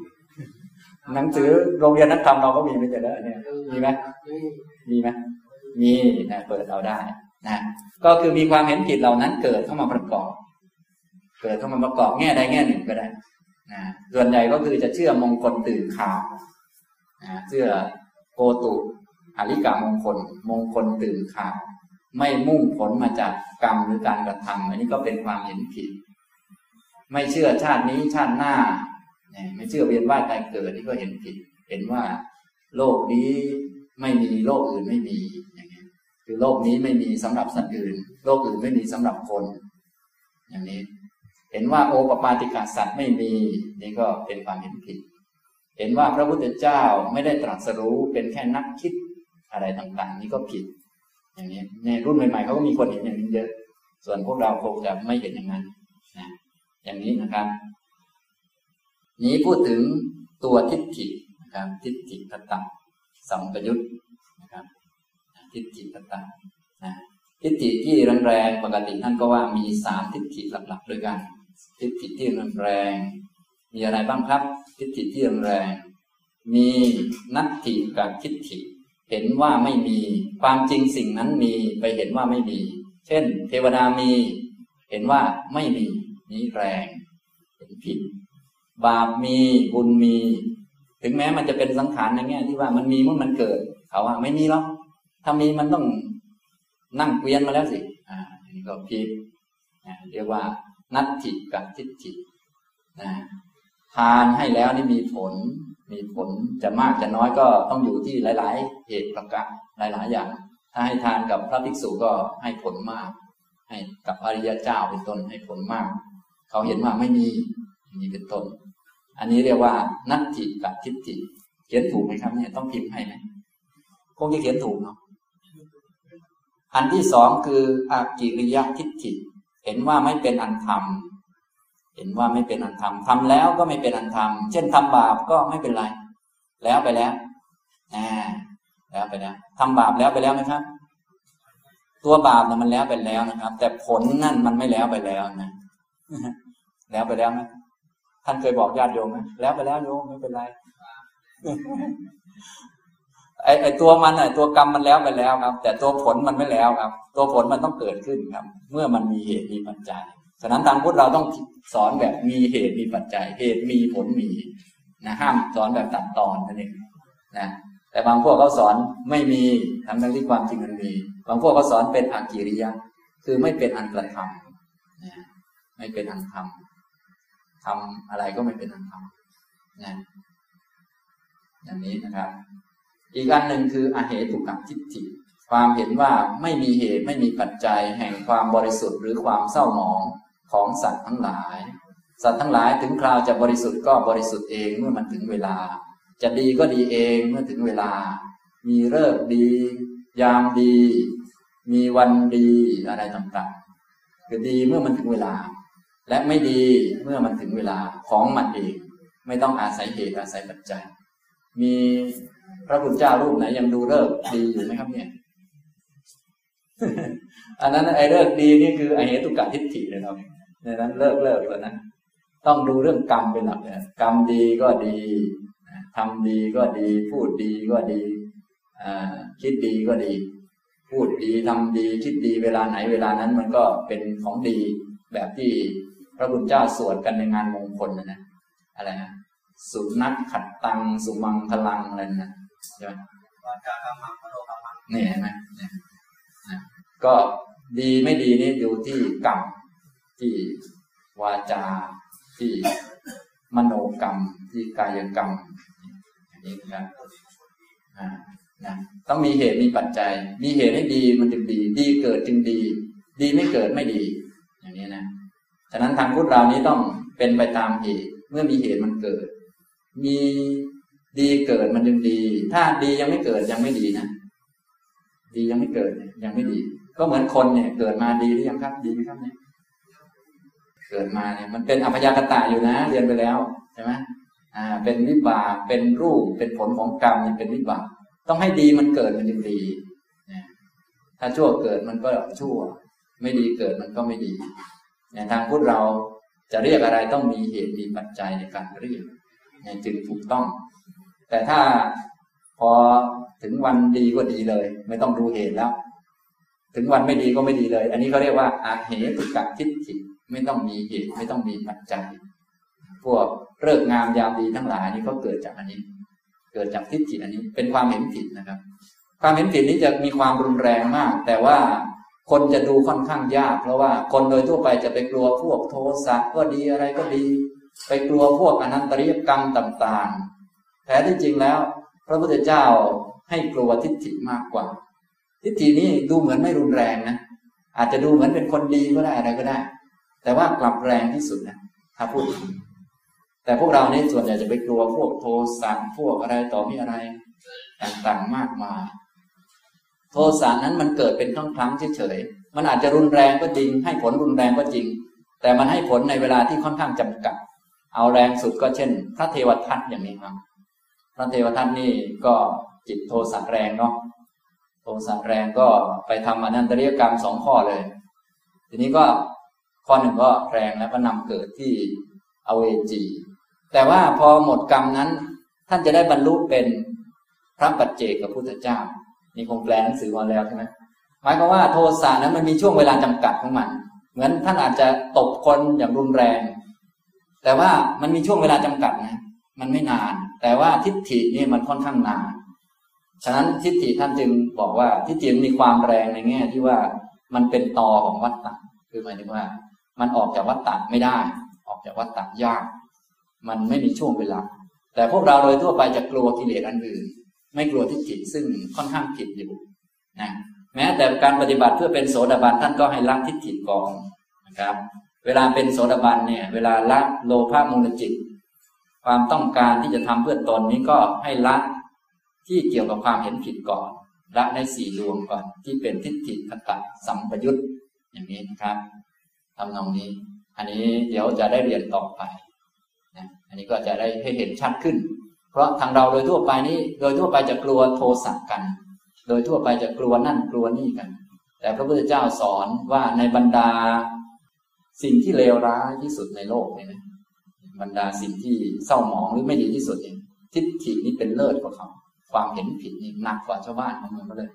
หนังสือโรงเรียนนักธรรมเราก็มีไม่ใช่แล้วเนี่ยมีไหมมีไหมมีนะเปิดเราได้นะก็คือมีความเห็นผิดเหล่านั้นเกิดเข้ามาประกอบ เกิดเข้ามาประกอบแง่ใดแง่หนึ่งก็ได้นะส่วนใหญ่ก็คือจะเชื่อมงคลตื่นข่าวนะเชื่อ ตุอริกามงคล มงคลตื่นข่าวไม่มุ่งผลมาจากกรรมหรือการกระทำอันนี้ก็เป็นความเห็นผิด ไม่เชื่อชาตินี้ชาติหน้าไม่เชื่อเวียนว่ายตายเกิดนี่ก็เห็นผิด เห็นว่า โลกนี้ไม่มีโลกอื่นไม่มีอย่างนี้คือโลกนี้ไม่มีสำหรับสัตว์อื่น โลกอื่นไม่มีสำหรับคน อย่างนี้ เห็นว่าโอปปาติกาสัตว์ไม่มี นี่ก็เป็นความเห็นผิด เห็นว่าพระพุทธเจ้าไม่ได้ตรัสรู้เป็นแค่นักคิดอะไรต่างๆ นี่ก็ผิด อย่างนี้ในรุ่นใหม่ๆเขาก็มีคนเห็นอย่างนี้เยอะ ส่วนพวกเราคงจะไม่เห็นอย่างนั้นนะอย่างนี้นะครับ นี้พูดถึงตัวทิฏฐินะครับ ทิฏฐิคตะสัมปยุตนะครับ ทิฏฐิคตะนะทิฏฐิที่แรงๆปกติท่านก็ว่ามีสามทิฏฐิหลักๆด้วยกัน ทิฏฐิที่แรงๆ มีอะไรบ้างครับ ทิฏฐิที่แรงมีนัตถิกับทิฏฐิ เห็นว่าไม่มี ความจริงสิ่งนั้นมีไปเห็นว่าไม่มี เช่น เทวดามี เห็นว่าไม่มี นี้แรง เห็นผิด บาปมีบุญมี ถึงแม้มันจะเป็นสังขารในแง่ที่ว่ามันมีเมื่อมันเกิด เขาว่าไม่มีหรอกถ้ามีมันต้องนั่งเกวียนมาแล้วสิ อ่าอันนี้ก็ผิดเรียกว่านัตถิกับทิฏฐินะ ทานให้แล้วนี่มีผล มีผลจะมากจะน้อยก็ต้องอยู่ที่หลาย ๆ เหตุประการหลาย ๆ อย่าง ถ้าให้ทานกับพระภิกษุก็ให้ผลมาก ให้กับอริยเจ้าเป็นต้นให้ผลมาก เขาเห็นว่าไม่มีนี่เป็นต้น อันนี้เรียกว่านัตถิกับทิฏฐิเขียนถูกไหมครับเนี่ยต้องพิมพ์ให้ไหมคงจะเขียนถูกเนาะอันที่สองคืออากิริยทิฏฐิ เห็นว่าไม่เป็นอันธรรม เห็นว่าไม่เป็นอันทำทำแล้วก็ไม่เป็นอันทำเช่นทำบาปก็ไม่เป็นไร แล้วไปแล้วอ่าแล้วไปแล้วทำบาปแล้วไปแล้วไหมครับ ตัวบาปนะมันแล้วไปแล้วนะครับ แต่ผลนั่นมันไม่แล้วไปแล้วนะแล้วไปแล้วไหมท่านเคยบอกญาติโยมไหมแล้วไปแล้วโยมไม่เป็นไรไอไอตัวมันไอตัวกรรมมันแล้วไปแล้วครับ แต่ตัวผลมันไม่แล้วครับ ตัวผลมันต้องเกิดขึ้นครับ เมื่อมันมีเหตุมีปัจจัย ฉะนั้นทางพุทธเราต้องสอนแบบมีเหตุมีปัจจัย เหตุมีผลมีนะห้ามสอนแบบตัดตอนนั่นเองนะแต่บางพวกเขาสอนไม่มีทำนั้นที่ความจริงมันมี บางพวกเขาสอนเป็นอากิริยะ คือไม่เป็นอันกระทำนะไม่เป็นอันทำทำอะไรก็ไม่เป็นอันทำนะอย่างนี้นะครับ อีกอันหนึ่งคืออาเหตุกับทิฏฐิความเห็นว่าไม่มีเหตุไม่มีปัจจัยแห่งความบริสุทธิ์หรือความเศร้าหมอง ของสัตว์ทั้งหลาย สัตว์ทั้งหลายถึงคราวจะบริสุทธิ์ก็บริสุทธิ์เองเมื่อมันถึงเวลา จะดีก็ดีเองเมื่อถึงเวลา มีเลิกดี ยามดี มีวันดีอะไรต่างๆคือดีเมื่อมันถึงเวลา และไม่ดีเมื่อมันถึงเวลาของมันเอง ไม่ต้องอาศัยเหตุอาศัยปัจจัย มีพระพุทธเจ้ารูปไหนยังดูเลิกดีอยู่ไหมครับเนี่ยอันนั้นไอ้เลิกดีนี่คือไอเหตุกะทิฏฐิเลยครับ ในนั้นเลิกเลิกแล้วนะต้องดูเรื่องกรรมเป็นหลักเลยกรรมดีก็ดีทำดีก็ดี พูดดีก็ดีคิดดีก็ดี พูดดีทำดีคิดดีเวลาไหนเวลานั้นมันก็เป็นของดีแบบที่พระบุญเจ้าสวดกันในงานมงคลนะนะอะไรนะสุนัขขัดตังสุมังพลังอะไรนะใช่ไหมวาจากรรมังมโนกรรมังนี่เห็นไหมเนี่ยก็ดีไม่ดีนี่ดูที่กรรม ที่วาจาที่มโนกรรม ที่กายกรรมอย่างนี้นะครับนะต้องมีเหตุมีปัจจัย มีเหตุให้ดีมันจึงดี ดีเกิดจึงดี ดีไม่เกิดไม่ดี อย่างนี้นะฉะนั้นทางพุทธเรานี้ต้องเป็นไปตามเหตุ เมื่อมีเหตุมันเกิด มีดีเกิดมันจึงดี ถ้าดียังไม่เกิดยังไม่ดีนะดียังไม่เกิดยังไม่ดี ก็เหมือนคนเนี่ย เกิดมาดีหรือยังครับ ดีไหมครับเนี่ย เกิดมาเนี่ยมันเป็นอภยากตะอยู่นะ เรียนไปแล้วใช่ไหมอ่า เป็นวิบากเป็นรูปเป็นผลของกรรมนี่เป็นวิบากต้องให้ดีมันเกิดมันจึงดีนะถ้าชั่วเกิดมันก็ชั่ว ไม่ดีเกิดมันก็ไม่ดีเนี่ยทางพุทธเราจะเรียกอะไรต้องมีเหตุมีปัจจัยในการเรียกเนี่ยจึงถูกต้อง แต่ถ้าพอถึงวันดีก็ดีเลย ไม่ต้องดูเหตุแล้ว ถึงวันไม่ดีก็ไม่ดีเลย อันนี้เขาเรียกว่าอาเหตุกะทิฏฐิ ไม่ต้องมีเหตุไม่ต้องมีปัจจัย พวกเลิกงามยามดีทั้งหลายนี่ก็เกิดจากอันนี้ เกิดจากทิฏฐิอันนี้เป็นความเห็นผิดนะครับ ความเห็นผิดนี้จะมีความรุนแรงมาก แต่ว่าคนจะดูค่อนข้างยาก เพราะว่าคนโดยทั่วไปจะไปกลัวพวกโทสะก็ดีอะไรก็ดี ไปกลัวพวกอนันตริยกรรมต่างๆแท้ที่จริงแล้ว พระพุทธเจ้าให้กลัวทิฏฐิมากกว่า ทิฏฐินี้ดูเหมือนไม่รุนแรงนะอาจจะดูเหมือนเป็นคนดีก็ได้อะไรก็ได้ แต่ว่ากลับแรงที่สุดนะถ้าพูด แต่พวกเราเนี่ยส่วนใหญ่จะไปกลัวพวกโทสะพวกอะไรต่อมีอะไร ต่างๆมากมาย โทสะนั้นมันเกิดเป็นครั้งครั้งเฉยๆมันอาจจะรุนแรงก็จริง ให้ผลรุนแรงก็จริง แต่มันให้ผลในเวลาที่ค่อนข้างจำกัด เอาแรงสุดก็เช่น พระเทวทัตอย่างนี้ครับพระเทวทัตนี่ก็จิตโทสะแรงเนาะโทสะแรงก็ไปทำอนันตริยกรรมสองข้อเลย ทีนี้ก็ ข้อหนึ่งก็แรงแล้วก็นำเกิดที่อเวจี แต่ว่าพอหมดกรรมนั้น ท่านจะได้บรรลุเป็นพระปัจเจกกับพุทธเจ้านี่คงแปลหนังสือมาแล้วใช่ไหมหมายความว่าโทสะนั้นมันมีช่วงเวลาจำกัดของมัน เหมือนท่านอาจจะตบคนอย่างรุนแรง แต่ว่ามันมีช่วงเวลาจำกัดนะ มันไม่นาน แต่ว่าทิฏฐินี่มันค่อนข้างนาน ฉะนั้นทิฏฐิท่านจึงบอกว่าทิฏฐิมีความแรงในแง่ที่ว่ามันเป็นตอของวัฏฏะคือหมายถึงว่า มันออกจากวัฏฏะไม่ได้ ออกจากวัฏฏะยาก มันไม่มีช่วงเวลา แต่พวกเราโดยทั่วไปจะกลัวกิเลสอันอื่น ไม่กลัวทิฏฐิซึ่งค่อนข้างผิดอยู่นะแม้แต่การปฏิบัติเพื่อเป็นโสดาบันท่านก็ให้ละทิฏฐิก่อนนะครับ เวลาเป็นโสดาบันเนี่ย เวลาละโลภะมูลจิต ความต้องการที่จะทำเพื่อตนนี้ก็ให้ละที่เกี่ยวกับความเห็นผิดก่อนละในสี่ดวงก่อนที่เป็นทิฏฐิคตะสัมปยุตอย่างนี้นะครับ ทำนองนี้ อันนี้เดี๋ยวจะได้เรียนต่อไปนะอันนี้ก็จะได้ให้เห็นชัดขึ้น เพราะทางเราโดยทั่วไปนี้ โดยทั่วไปจะกลัวโทสะกัน โดยทั่วไปจะกลัวนั่นกลัวนี่กัน แต่พระพุทธเจ้าสอนว่าในบรรดา สิ่งที่เลวร้ายที่สุดในโลกเนี่ยนะบรรดาสิ่งที่เศร้าหมองหรือไม่ดีที่สุดเองทิฏฐินี้เป็นเลิศกว่าเขาความเห็นผิดนี่หนักกว่าชาวบ้านของมืองเขาเลย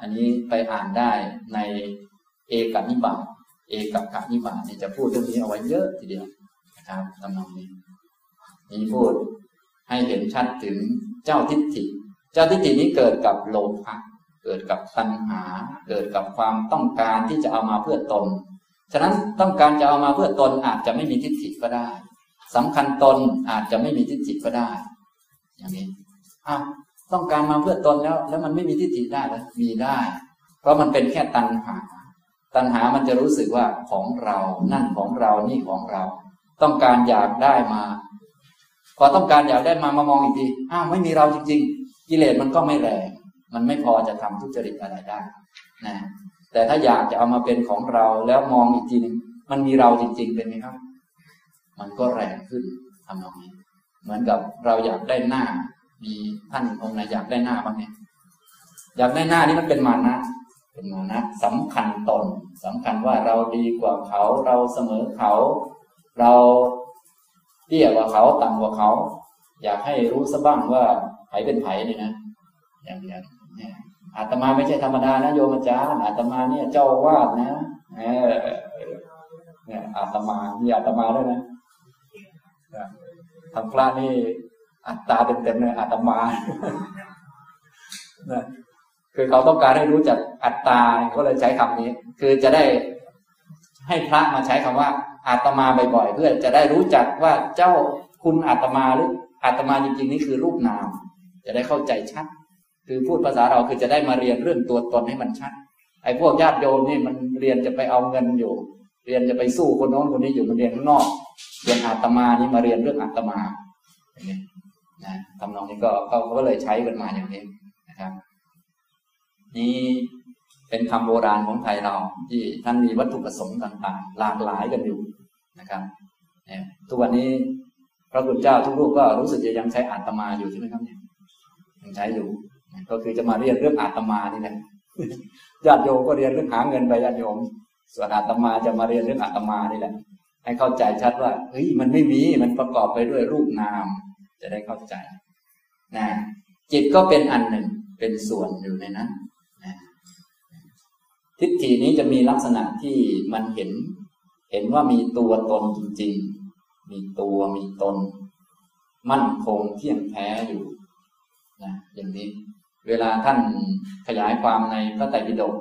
อันนี้ไปอ่านได้ในเอกนิบาต เอกกับนิบาตจะพูดเรื่องนี้เอาไว้เยอะทีเดียวนะครับตำนองนี้นี้พูดให้เห็นชัดถึงเจ้าทิฏฐิ เจ้าทิฏฐินี้เกิดกับโลภะเกิดกับตัณหา เกิดกับความต้องการที่จะเอามาเพื่อตน ฉะนั้นต้องการจะเอามาเพื่อตนอาจจะไม่มีทิฏฐิก็ได้สำคัญตนอาจจะไม่มีทิฏฐิก็ได้ อย่างนี้อ้าวต้องการมาเพื่อตนแล้ว แล้วมันไม่มีทิฏฐิได้หรือมีได้ เพราะมันเป็นแค่ตัณหา ตัณหามันจะรู้สึกว่าของเรานั่นของเรานี่ของเรา ต้องการอยากได้มา พอต้องการอยากได้มามามองอีกทีอ้าวไม่มีเราจริง ๆ กิเลสมันก็ไม่แรงมันไม่พอจะทำทุจริตอะไรได้นะแต่ถ้าอยากจะเอามาเป็นของเราแล้วมองอีกทีนึงมันมีเราจริง ๆ เป็นไหมครับ มันก็แรงขึ้นทำนองนี้ เหมือนกับเราอยากได้หน้า มีท่านองค์ไหนอยากได้หน้าบ้างเนี่ยอยากได้หน้านี่มันเป็นมานะ เป็นมานะสำคัญตนสำคัญว่าเราดีกว่าเขา เราเสมอเขา เราเตี้ยกว่าเขาต่ำกว่าเขา อยากให้รู้ซะบ้างว่าไผเป็นไผนี่นะอย่างอย่างเนี่ยอาตมาไม่ใช่ธรรมดานะโยมอาจารย์อาตมาเนี่ยเจ้าวาดนะเออเนี่ยอาตมามีอาตมาด้วยนะทำพระนี่อัตตาเต็มๆเลยอาตมานะ คือเขาต้องการให้รู้จักอัตตาก็เลยใช้คำนี้ คือจะได้ให้พระมาใช้คำว่าอาตมาบ่อยๆ เพื่อจะได้รู้จักว่าเจ้าคุณอาตมาหรืออาตมาจริงๆนี่คือรูปนาม จะได้เข้าใจชัด คือพูดภาษาเราคือจะได้มาเรียนเรื่องตัวตนให้มันชัด ไอ้พวกญาติโยมนี่มันเรียนจะไปเอาเงินอยู่ เรียนจะไปสู้คนโน้นคนนี้อยู่มันเรียนข้างนอก เรียนอาตมานี่มาเรียนเรื่องอาตมานะทำนองนี้ก็เขาก็เลยใช้กันมาอย่างนี้นะครับ นี่เป็นคำโบราณของไทยเราที่ท่านมีวัตถุประสงค์ต่างๆ หลากหลายกันอยู่นะครับทุกวันนี้พระคุณเจ้าทุกรูปก็รู้สึกจะยังใช้อาตมาอยู่ใช่ไหมครับเนี่ยยังใช้อยู่ ก็คือจะมาเรียนเรื่องอาตมานี่แหละญาติโยมก็เรียนเรื่องหาเงินไปญาติโยม ส่วนอาตมาจะมาเรียนเรื่องอาตมานี่แหละ ให้เข้าใจชัดว่าเฮ้ยมันไม่มีมันประกอบไปด้วยรูปนาม จะได้เข้าใจนะจิตก็เป็นอันหนึ่งเป็นส่วนอยู่ในนั้น ทิฏฐินี้จะมีลักษณะที่มันเห็น เห็นว่ามีตัวตนจริง ๆ มีตัวมีตน มั่นคงเที่ยงแท้อยู่นะอย่างนี้ เวลาท่านขยายความในพระไตรปิฎก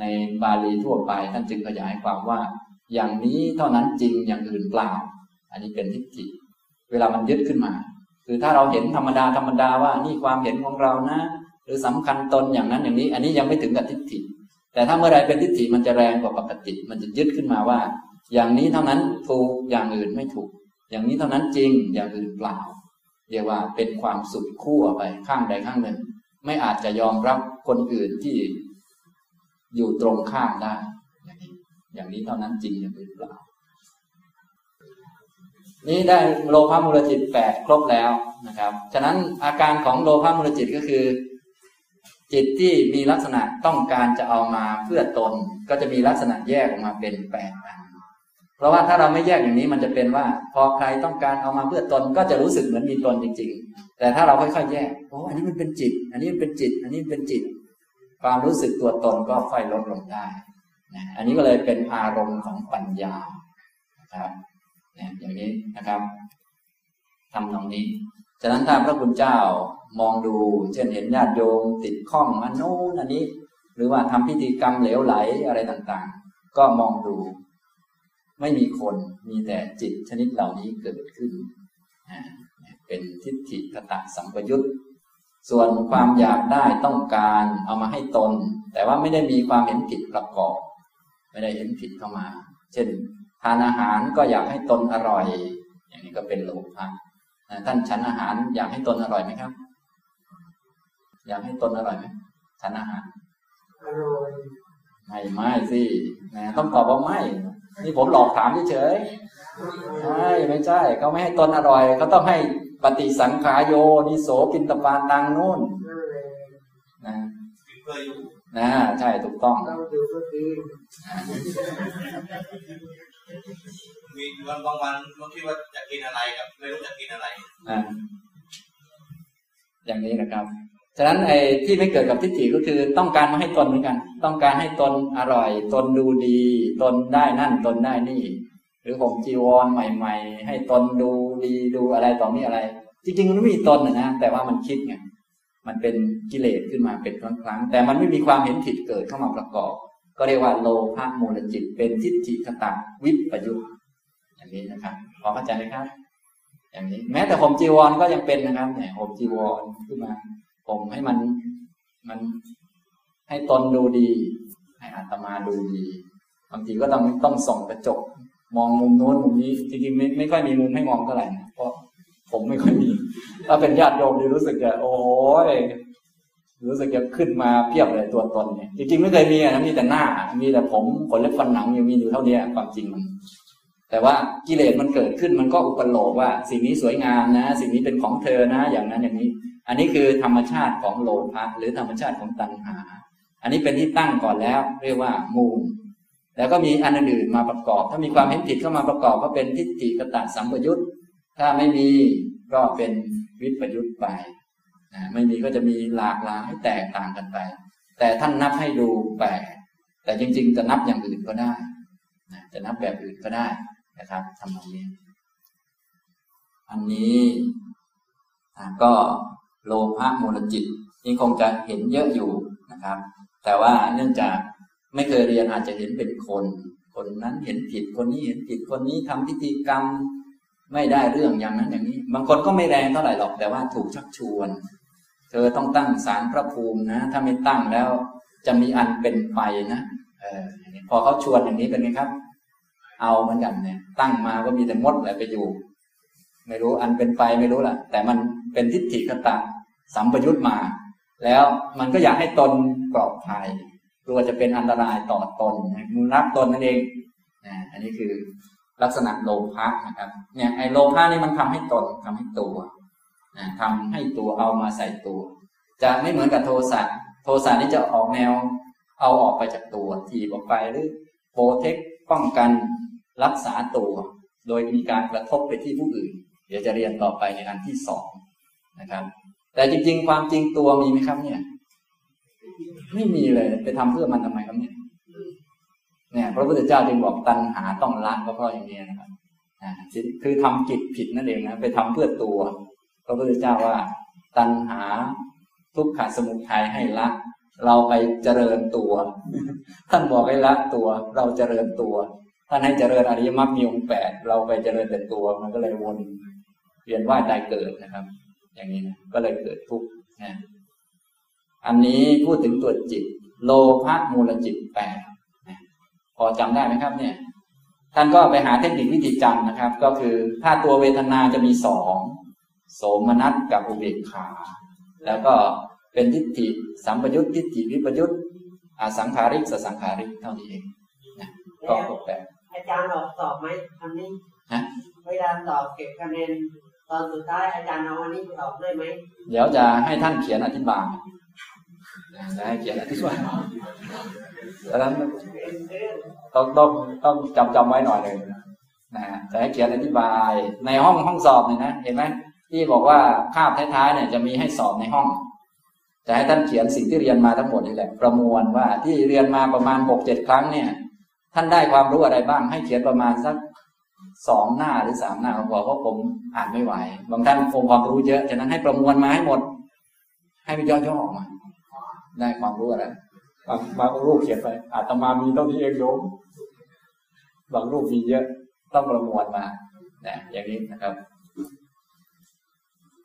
ในบาลีทั่วไป ท่านจึงขยายความว่า อย่างนี้เท่านั้นจริงอย่างอื่นเปล่า อันนี้เป็นทิฏฐิ เวลามันยึดขึ้นมา คือถ้าเราเห็นธรรมดาธรรมดาว่านี่ความเห็นของเรานะ หรือสำคัญตนอย่างนั้นอย่างนี้ อันนี้ยังไม่ถึงกับทิฏฐิ แต่ถ้าเมื่อไรเป็นทิฏฐิมันจะแรงกว่าปกติ มันจะยึดขึ้นมาว่า อย่างนี้เท่านั้นถูกอย่างอื่นไม่ถูก อย่างนี้เท่านั้นจริงอย่างอื่นเปล่า เรียกว่าเป็นความสุดขั้วไปข้างใดข้างหนึ่ง ไม่อาจจะยอมรับคนอื่นที่อยู่ตรงข้ามได้ อย่างนี้อย่างนี้เท่านั้นจริงอย่างอื่นเปล่า นี้ได้โลภะมูลจิตแปดครบแล้วนะครับ ฉะนั้นอาการของโลภะมูลจิตก็คือ จิตที่มีลักษณะต้องการจะเอามาเพื่อตน ก็จะมีลักษณะแยกออกมาเป็นแปดอันเพราะว่าถ้าเราไม่แยกอย่างนี้มันจะเป็นว่า พอใครต้องการเอามาเพื่อตนก็จะรู้สึกเหมือนมีตนจริง ๆ แต่ถ้าเราค่อยๆแยกโอ้อันนี้มันเป็นจิต อันนี้เป็นจิต อันนี้เป็นจิต ความรู้สึกตัวตนก็ค่อยลดลงได้นะอันนี้ก็เลยเป็นอารมณ์ของปัญญาครับนะอย่างนี้นะครับทำตรงนี้ ฉะนั้นถ้าพระคุณเจ้ามองดู เช่นเห็นญาติโยมติดข้องอันโน้นอันนี้ หรือว่าทำพิธีกรรมเหลวไหลอะไรต่างๆ ก็มองดู ไม่มีคนมีแต่จิตชนิดเหล่านี้เกิดขึ้น เป็นทิฏฐิกตะสัมปยุตส่วนความอยากได้ต้องการเอามาให้ตน แต่ว่าไม่ได้มีความเห็นผิดประกอบ ไม่ได้เห็นผิดเข้ามา เช่น ทานอาหารก็อยากให้ตนอร่อย อย่างนี้ก็เป็นโลภะ ท่านฉันอาหารอยากให้ตนอร่อยไหมครับ อยากให้ตนอร่อยไหมฉันอาหารอร่อยไม่ไม่สินะต้องตอบว่าไม่นี่ผมหลอกถามเฉยใช่ไม่ใช่เขาไม่ให้ตนอร่อยเขาต้องให้ปฏิสังขายโยนิโสกินตปานตังนู่นนะนะใช่ถูกต้อง มีวันบางวันบางทีว่าจะกินอะไรกับไม่รู้จะกินอะไรอ่าอย่างนี้นะครับฉะนั้นไอ้ที่ไม่เกิดกับทิฏฐิก็คือต้องการมาให้ตนเหมือนกัน ต้องการให้ตนอร่อย ตนดูดี ตนได้นั่นตนได้นี่ หรือผมจีวรใหม่ ๆ ให้ตนดูดีดูอะไรต่อมีอะไร จริงๆมันไม่มีตนนะ แต่ว่ามันคิดไงมันเป็นกิเลสขึ้นมาเป็นครั้งๆแต่มันไม่มีความเห็นผิดเกิดเข้ามาประกอบ ก็เรียกว่าโลภะมูลจิต เป็นทิฏฐิคตะวิปยุทอย่างนี้นะครับพอเข้าใจไหมครับ อย่างนี้ แม้แต่ผมจีวรก็ยังเป็นนะครับเนี่ยผมจีวรขึ้นมา ผมให้มันมันให้ตนดูดี ให้อัตมาดูดีบางทีก็ต้องต้องส่องกระจก มองมุมโน้นมุมนี้จริงๆไม่ไม่ค่อยมีมุมให้มองเท่าไหร่เพราะผมไม่ค่อยมี ถ้าเป็นญาติโยมดีรู้สึกจะโอ้ย รู้สึกจะขึ้นมาเพียบเลยตัวตนเนี่ยจริงๆไม่เคยมีนะมีแต่หน้า มีแต่ผมขนเล็บฟันหนังยังมีอยู่เท่านี้ความจริงมัน แต่ว่ากิเลสมันเกิดขึ้นมันก็อุปโลกว่า สิ่งนี้สวยงามนะ สิ่งนี้เป็นของเธอนะ อย่างนั้นอย่างนี้ อันนี้คือธรรมชาติของโลภะหรือธรรมชาติของตัณหา อันนี้เป็นที่ตั้งก่อนแล้ว เรียกว่ามูลแล้วก็มีอันอื่นมาประกอบ ถ้ามีความเห็นผิดเข้ามาประกอบก็เป็นทิฏฐิกตะสัมปยุตถ้าไม่มีก็เป็นวิปยุตไป ไม่มีก็จะมีหลากหลายแตกต่างกันไป แต่ท่านนับให้ดูแปลกแต่จริง ๆ จะนับอย่างอื่นก็ได้จะนับแบบอื่นก็ได้นะครับทำตรงนี้ อันนี้ก็โลภะมูลจิต นี่คงจะเห็นเยอะอยู่นะครับ แต่ว่าเนื่องจากไม่เคยเรียนอาจจะเห็นเป็นคน คนนั้นเห็นผิดคนนี้เห็นผิดคนนี้ทำพิธีกรรม ไม่ได้เรื่องอย่างนั้นอย่างนี้ บางคนก็ไม่แรงเท่าไหร่หรอกแต่ว่าถูกชักชวน เธอต้องตั้งสารพระภูมินะ ถ้าไม่ตั้งแล้ว จะมีอันเป็นไปนะเออพอเขาชวนอย่างนี้เป็นไงครับ เอาเหมือนกันเนี่ย ตั้งมาก็มีแต่มดแหละไปอยู่ ไม่รู้อันเป็นไปไม่รู้แหละแต่มันเป็นทิฏฐิคตะสัมปยุตมา แล้วมันก็อยากให้ตนปลอดภัยกลัวจะเป็นอันตรายต่อตนมึงรักตนนั่นเองนะอันนี้คือลักษณะโลภะนะครับ เนี่ยไอโลภะนี่มันทำให้ตนทำให้ตัว ทำให้ตัวเอามาใส่ตัว จะไม่เหมือนกับโทสะโทสะนี่จะออกแนว เอาออกไปจากตัวทีออกไปหรือโปรเทคป้องกันรักษาตัว โดยมีการกระทบไปที่ผู้อื่น เดี๋ยวจะเรียนต่อไปในอันที่สองนะครับ แต่จริง ๆ ความจริงตัวมีไหมครับเนี่ย ไม่มีเลยไปทำเพื่อมันทำไมครับเนี่ยเนี่ยพระพุทธเจ้าจึงบอกตัณหาต้องละก็เพราะอย่างนี้นะครับคือทำกิจผิดนั่นเองนะไปทำเพื่อตัว พระพุทธเจ้าว่า ตัณหาทุกขสมุทัยให้ละ เราไปเจริญตัว ท่านบอกให้ละตัว เราเจริญตัว ท่านให้เจริญอริยมรรคมีองค์แปดเราไปเจริญแต่ตัว มันก็เลยวนเวียนว่ายตายเกิดนะครับ อย่างนี้นะก็เลยเกิดทุกข์นะอันนี้พูดถึงตัวจิต โลภะมูลจิตแปดพอจำได้ไหมครับ เนี่ย ท่านก็ไปหาเทคนิควิธีจำนะครับ ก็คือถ้าตัวเวทนาจะมีสอง โสมนัสกับอุเบกขา แล้วก็เป็นทิฏฐิสัมปยุตทิฏฐิวิปยุตอสังขาริกสสังขาริกเท่านี้เองนะก็ครบแปดอาจารย์ออกสอบไหมอันนี้เวลาสอบเก็บคะแนนตอนสุดท้ายอาจารย์เอาอันนี้สอบได้ไหมเดี๋ยวจะให้ท่านเขียนอธิบายจะให้เขียนอธิบายดังนั้นต้องต้องต้องจำจำไว้หน่อยเลยนะจะให้เขียนอธิบายในห้องห้องสอบเนี่ยนะ เห็นไหม ที่บอกว่าคาบท้ายๆเนี่ยจะมีให้สอบในห้อง จะให้ท่านเขียนสิ่งที่เรียนมาทั้งหมดนี่แหละประมวลว่าที่เรียนมาประมาณหกเจ็ดครั้งเนี่ย ท่านได้ความรู้อะไรบ้าง ให้เขียนประมาณสักสองหน้าหรือสามหน้าพอเพราะผมอ่านไม่ไหว บางท่านคงความรู้เยอะฉะนั้นให้ประมวลมาให้หมด ให้มันย่อๆออกมา ได้ความรู้อะไรบางบางรูปเขียนไปอาตมามีเท่านี้เองโยมบางรูปมีเยอะต้องประมวลมาเนี่ยอย่างนี้นะครับ